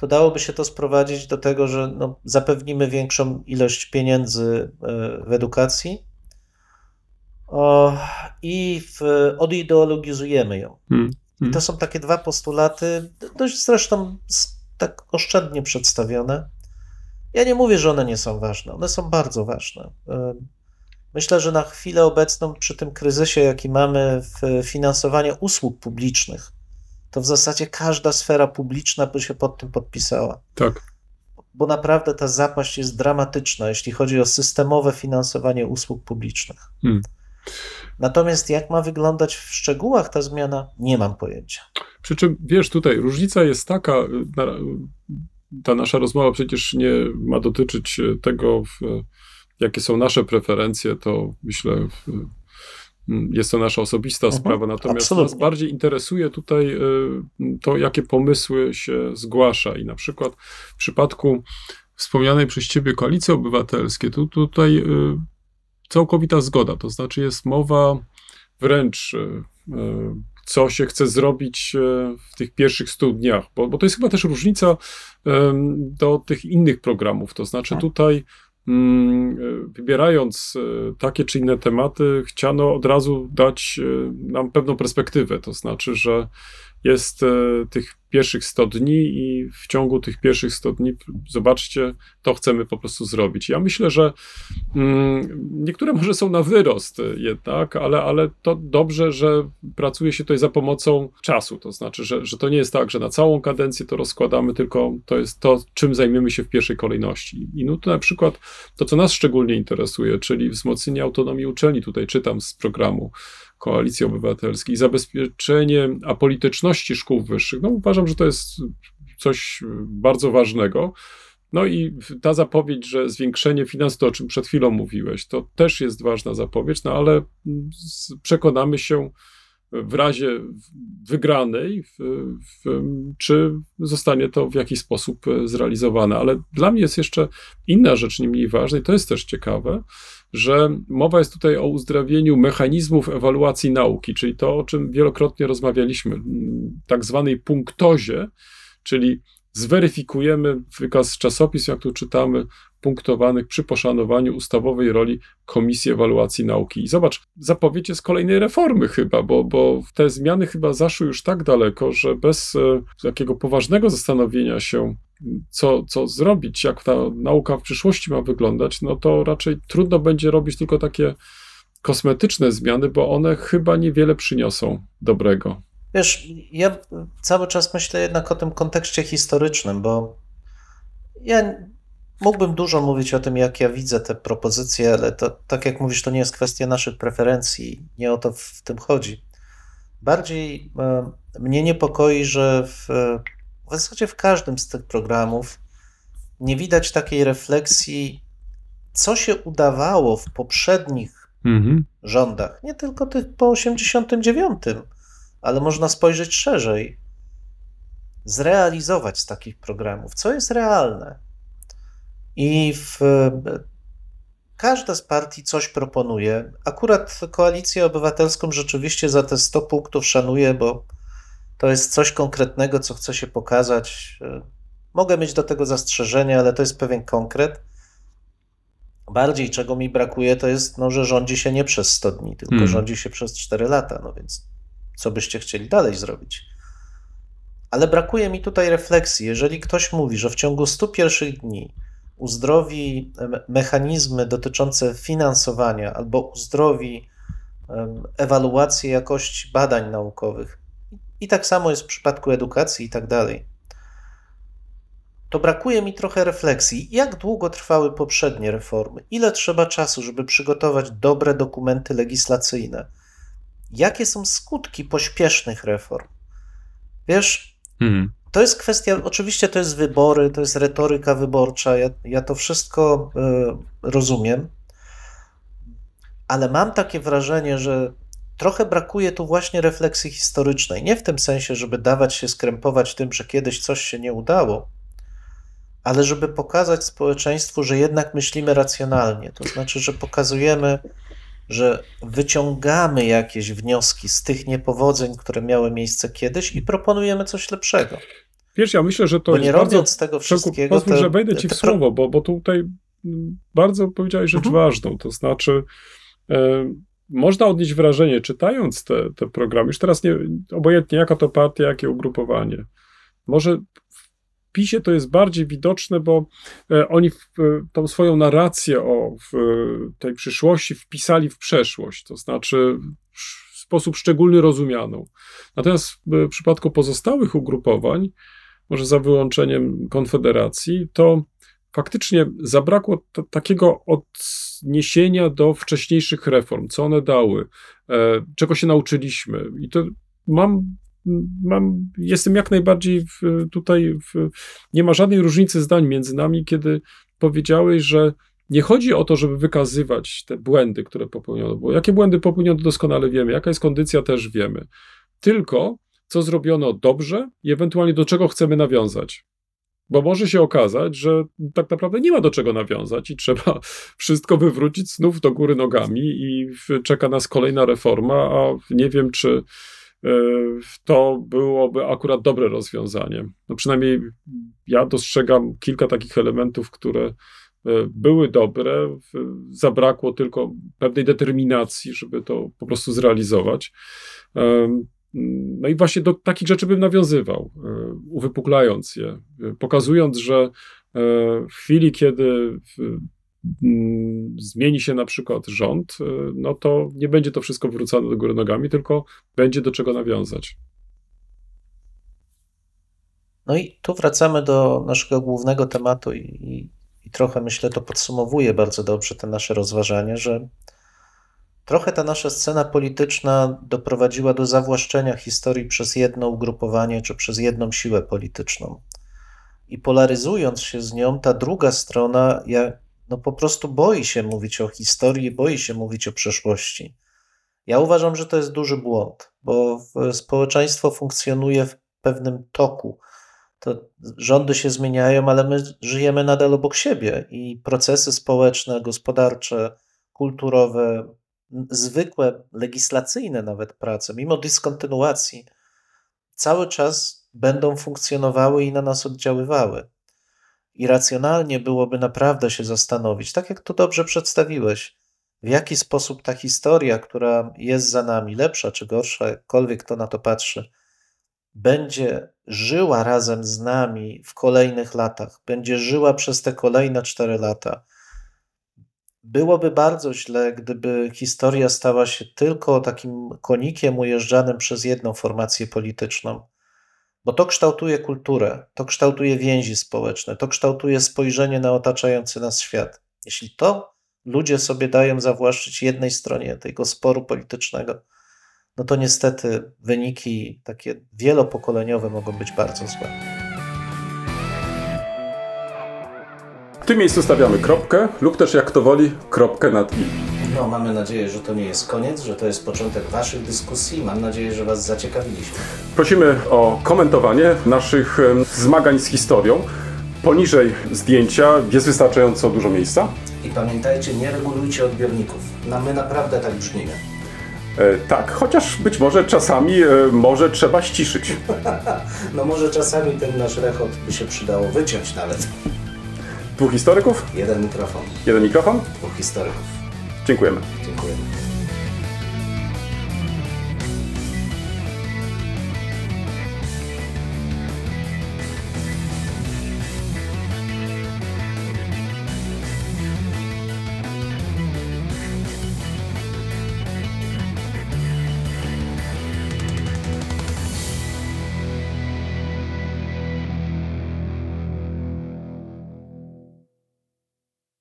to dałoby się to sprowadzić do tego, że no, zapewnimy większą ilość pieniędzy e, w edukacji o, i w, odideologizujemy ją. Hmm. I to są takie dwa postulaty, dość zresztą tak oszczędnie przedstawione. Ja nie mówię, że one nie są ważne, one są bardzo ważne. E, myślę, że na chwilę obecną, przy tym kryzysie, jaki mamy w finansowaniu usług publicznych, to w zasadzie każda sfera publiczna by się pod tym podpisała. Tak. Bo naprawdę ta zapaść jest dramatyczna, jeśli chodzi o systemowe finansowanie usług publicznych. Hmm. Natomiast jak ma wyglądać w szczegółach ta zmiana, nie mam pojęcia. Przy czym, wiesz, tutaj różnica jest taka, ta nasza rozmowa przecież nie ma dotyczyć tego, jakie są nasze preferencje, to myślę, jest to nasza osobista mhm, sprawa, natomiast absolutnie. nas bardziej interesuje tutaj y, to, jakie pomysły się zgłasza. I na przykład w przypadku wspomnianej przez ciebie koalicji obywatelskiej, to tutaj y, całkowita zgoda, to znaczy jest mowa wręcz, y, co się chce zrobić w tych pierwszych 100 dniach, bo, bo to jest chyba też różnica do tych innych programów, to znaczy tak. tutaj wybierając e, takie czy inne tematy, chciano od razu dać e, nam pewną perspektywę. To znaczy, że jest e, tych pierwszych 100 dni i w ciągu tych pierwszych 100 dni, zobaczcie, to chcemy po prostu zrobić. Ja myślę, że mm, niektóre może są na wyrost jednak, ale, ale to dobrze, że pracuje się tutaj za pomocą czasu. To znaczy, że, że to nie jest tak, że na całą kadencję to rozkładamy, tylko to jest to, czym zajmiemy się w pierwszej kolejności. I no to na przykład to, co nas szczególnie interesuje, czyli wzmocnienie autonomii uczelni, tutaj czytam z programu, Koalicji Obywatelskiej, zabezpieczenie apolityczności szkół wyższych. No uważam, że to jest coś bardzo ważnego. No i ta zapowiedź, że zwiększenie finansów, o czym przed chwilą mówiłeś, to też jest ważna zapowiedź, no ale przekonamy się, w razie wygranej, w, w, czy zostanie to w jakiś sposób e, zrealizowane. Ale dla mnie jest jeszcze inna rzecz nie mniej ważna, i to jest też ciekawe, że mowa jest tutaj o uzdrowieniu mechanizmów ewaluacji nauki, czyli to, o czym wielokrotnie rozmawialiśmy, tak zwanej punktozie, czyli zweryfikujemy wykaz czasopism, jak tu czytamy, punktowanych przy poszanowaniu ustawowej roli Komisji Ewaluacji Nauki. I zobacz, zapowiedź jest kolejnej reformy chyba, bo, bo te zmiany chyba zaszły już tak daleko, że bez e, takiego poważnego zastanowienia się, co, co zrobić, jak ta nauka w przyszłości ma wyglądać, no to raczej trudno będzie robić tylko takie kosmetyczne zmiany, bo one chyba niewiele przyniosą dobrego. Wiesz, ja cały czas myślę jednak o tym kontekście historycznym, bo ja mógłbym dużo mówić o tym, jak ja widzę te propozycje, ale to, tak jak mówisz, to nie jest kwestia naszych preferencji, nie o to w tym chodzi. Bardziej e, mnie niepokoi, że w, w zasadzie w każdym z tych programów nie widać takiej refleksji, co się udawało w poprzednich mhm. rządach, nie tylko tych po 89 ale można spojrzeć szerzej, zrealizować z takich programów, co jest realne. I w, każda z partii coś proponuje. Akurat koalicję obywatelską rzeczywiście za te 100 punktów szanuję, bo to jest coś konkretnego, co chce się pokazać. Mogę mieć do tego zastrzeżenia, ale to jest pewien konkret. Bardziej czego mi brakuje, to jest, no, że rządzi się nie przez 100 dni, tylko hmm. rządzi się przez 4 lata. No więc co byście chcieli dalej zrobić. Ale brakuje mi tutaj refleksji. Jeżeli ktoś mówi, że w ciągu 100 pierwszych dni uzdrowi mechanizmy dotyczące finansowania albo uzdrowi ewaluację jakości badań naukowych, i tak samo jest w przypadku edukacji i tak dalej, to brakuje mi trochę refleksji, jak długo trwały poprzednie reformy, ile trzeba czasu, żeby przygotować dobre dokumenty legislacyjne jakie są skutki pośpiesznych reform. Wiesz, mhm. to jest kwestia, oczywiście to jest wybory, to jest retoryka wyborcza, ja, ja to wszystko y, rozumiem, ale mam takie wrażenie, że trochę brakuje tu właśnie refleksji historycznej. Nie w tym sensie, żeby dawać się skrępować tym, że kiedyś coś się nie udało, ale żeby pokazać społeczeństwu, że jednak myślimy racjonalnie. To znaczy, że pokazujemy, że wyciągamy jakieś wnioski z tych niepowodzeń, które miały miejsce kiedyś i proponujemy coś lepszego. Wiesz, ja myślę, że to Bo nie bardzo... robiąc tego wszystkiego, Pozwól, to- że wejdę ci w to- słowo, bo, bo tutaj bardzo powiedziałeś rzecz Mhm. ważną, to znaczy e, można odnieść wrażenie, czytając te, te programy, już teraz nie, obojętnie jaka to partia, jakie ugrupowanie, może PiSie to jest bardziej widoczne, bo e, oni w, e, tą swoją narrację o w, tej przyszłości wpisali w przeszłość, to znaczy w sposób szczególny rozumianą. Natomiast w przypadku pozostałych ugrupowań, może za wyłączeniem Konfederacji, to faktycznie zabrakło t- takiego odniesienia do wcześniejszych reform, co one dały, e, czego się nauczyliśmy. I to mam, mam jestem jak najbardziej w, tutaj, w, nie ma żadnej różnicy zdań między nami, kiedy powiedziałeś, że nie chodzi o to, żeby wykazywać te błędy, które popełniono, bo jakie błędy popełniono doskonale wiemy, jaka jest kondycja też wiemy. Tylko co zrobiono dobrze i ewentualnie do czego chcemy nawiązać. Bo może się okazać, że tak naprawdę nie ma do czego nawiązać i trzeba wszystko wywrócić znów do góry nogami i czeka nas kolejna reforma, a nie wiem, czy to byłoby akurat dobre rozwiązanie. No przynajmniej ja dostrzegam kilka takich elementów, które e, były dobre, zabrakło tylko pewnej determinacji, żeby to po prostu zrealizować. Em, No i właśnie do takich rzeczy bym nawiązywał, e, uwypuklając je, e, pokazując, że e, w chwili, kiedy zmieni się na przykład rząd, e, no to nie będzie to wszystko wrócone do góry nogami, tylko będzie do czego nawiązać. No i tu wracamy do naszego głównego tematu i, i, i trochę myślę to podsumowuje bardzo dobrze te nasze rozważanie, że trochę ta nasza scena polityczna doprowadziła do zawłaszczenia historii przez jedno ugrupowanie czy przez jedną siłę polityczną. I polaryzując się z nią, ta druga strona ja, no po prostu boi się mówić o historii, boi się mówić o przeszłości. Ja uważam, że to jest duży błąd, bo społeczeństwo funkcjonuje w pewnym toku to rządy się zmieniają, ale my żyjemy nadal obok siebie i procesy społeczne, gospodarcze, kulturowe, zwykłe, legislacyjne nawet prace, mimo dyskontynuacji, cały czas będą funkcjonowały i na nas oddziaływały. I racjonalnie byłoby naprawdę się zastanowić, tak jak to dobrze przedstawiłeś, w jaki sposób ta historia, która jest za nami, lepsza czy gorsza, jakkolwiek kto na to patrzy, będzie żyła razem z nami w kolejnych latach, będzie żyła przez te kolejne cztery lata. Byłoby bardzo źle, gdyby historia stała się tylko takim konikiem ujeżdżanym przez jedną formację polityczną, bo to kształtuje kulturę, to kształtuje więzi społeczne, to kształtuje spojrzenie na otaczający nas świat. Jeśli to ludzie sobie dają zawłaszczyć jednej stronie tego sporu politycznego, no to niestety wyniki takie wielopokoleniowe mogą być bardzo złe. W tym miejscu stawiamy kropkę, lub też jak to woli, kropkę nad i. No, mamy nadzieję, że to nie jest koniec, że to jest początek Waszych dyskusji. Mam nadzieję, że Was zaciekawiliśmy. Prosimy o komentowanie naszych zmagań z historią. Poniżej zdjęcia jest wystarczająco dużo miejsca. I pamiętajcie, nie regulujcie odbiorników. No, my naprawdę tak brzmimy. E, tak, chociaż być może czasami e, może trzeba ściszyć. [laughs] No może czasami ten nasz rechot by się przydało wyciąć nawet. Dwóch historyków, Jeden mikrofon, jeden mikrofon. dwóch historyków. 最贵嘛，最贵。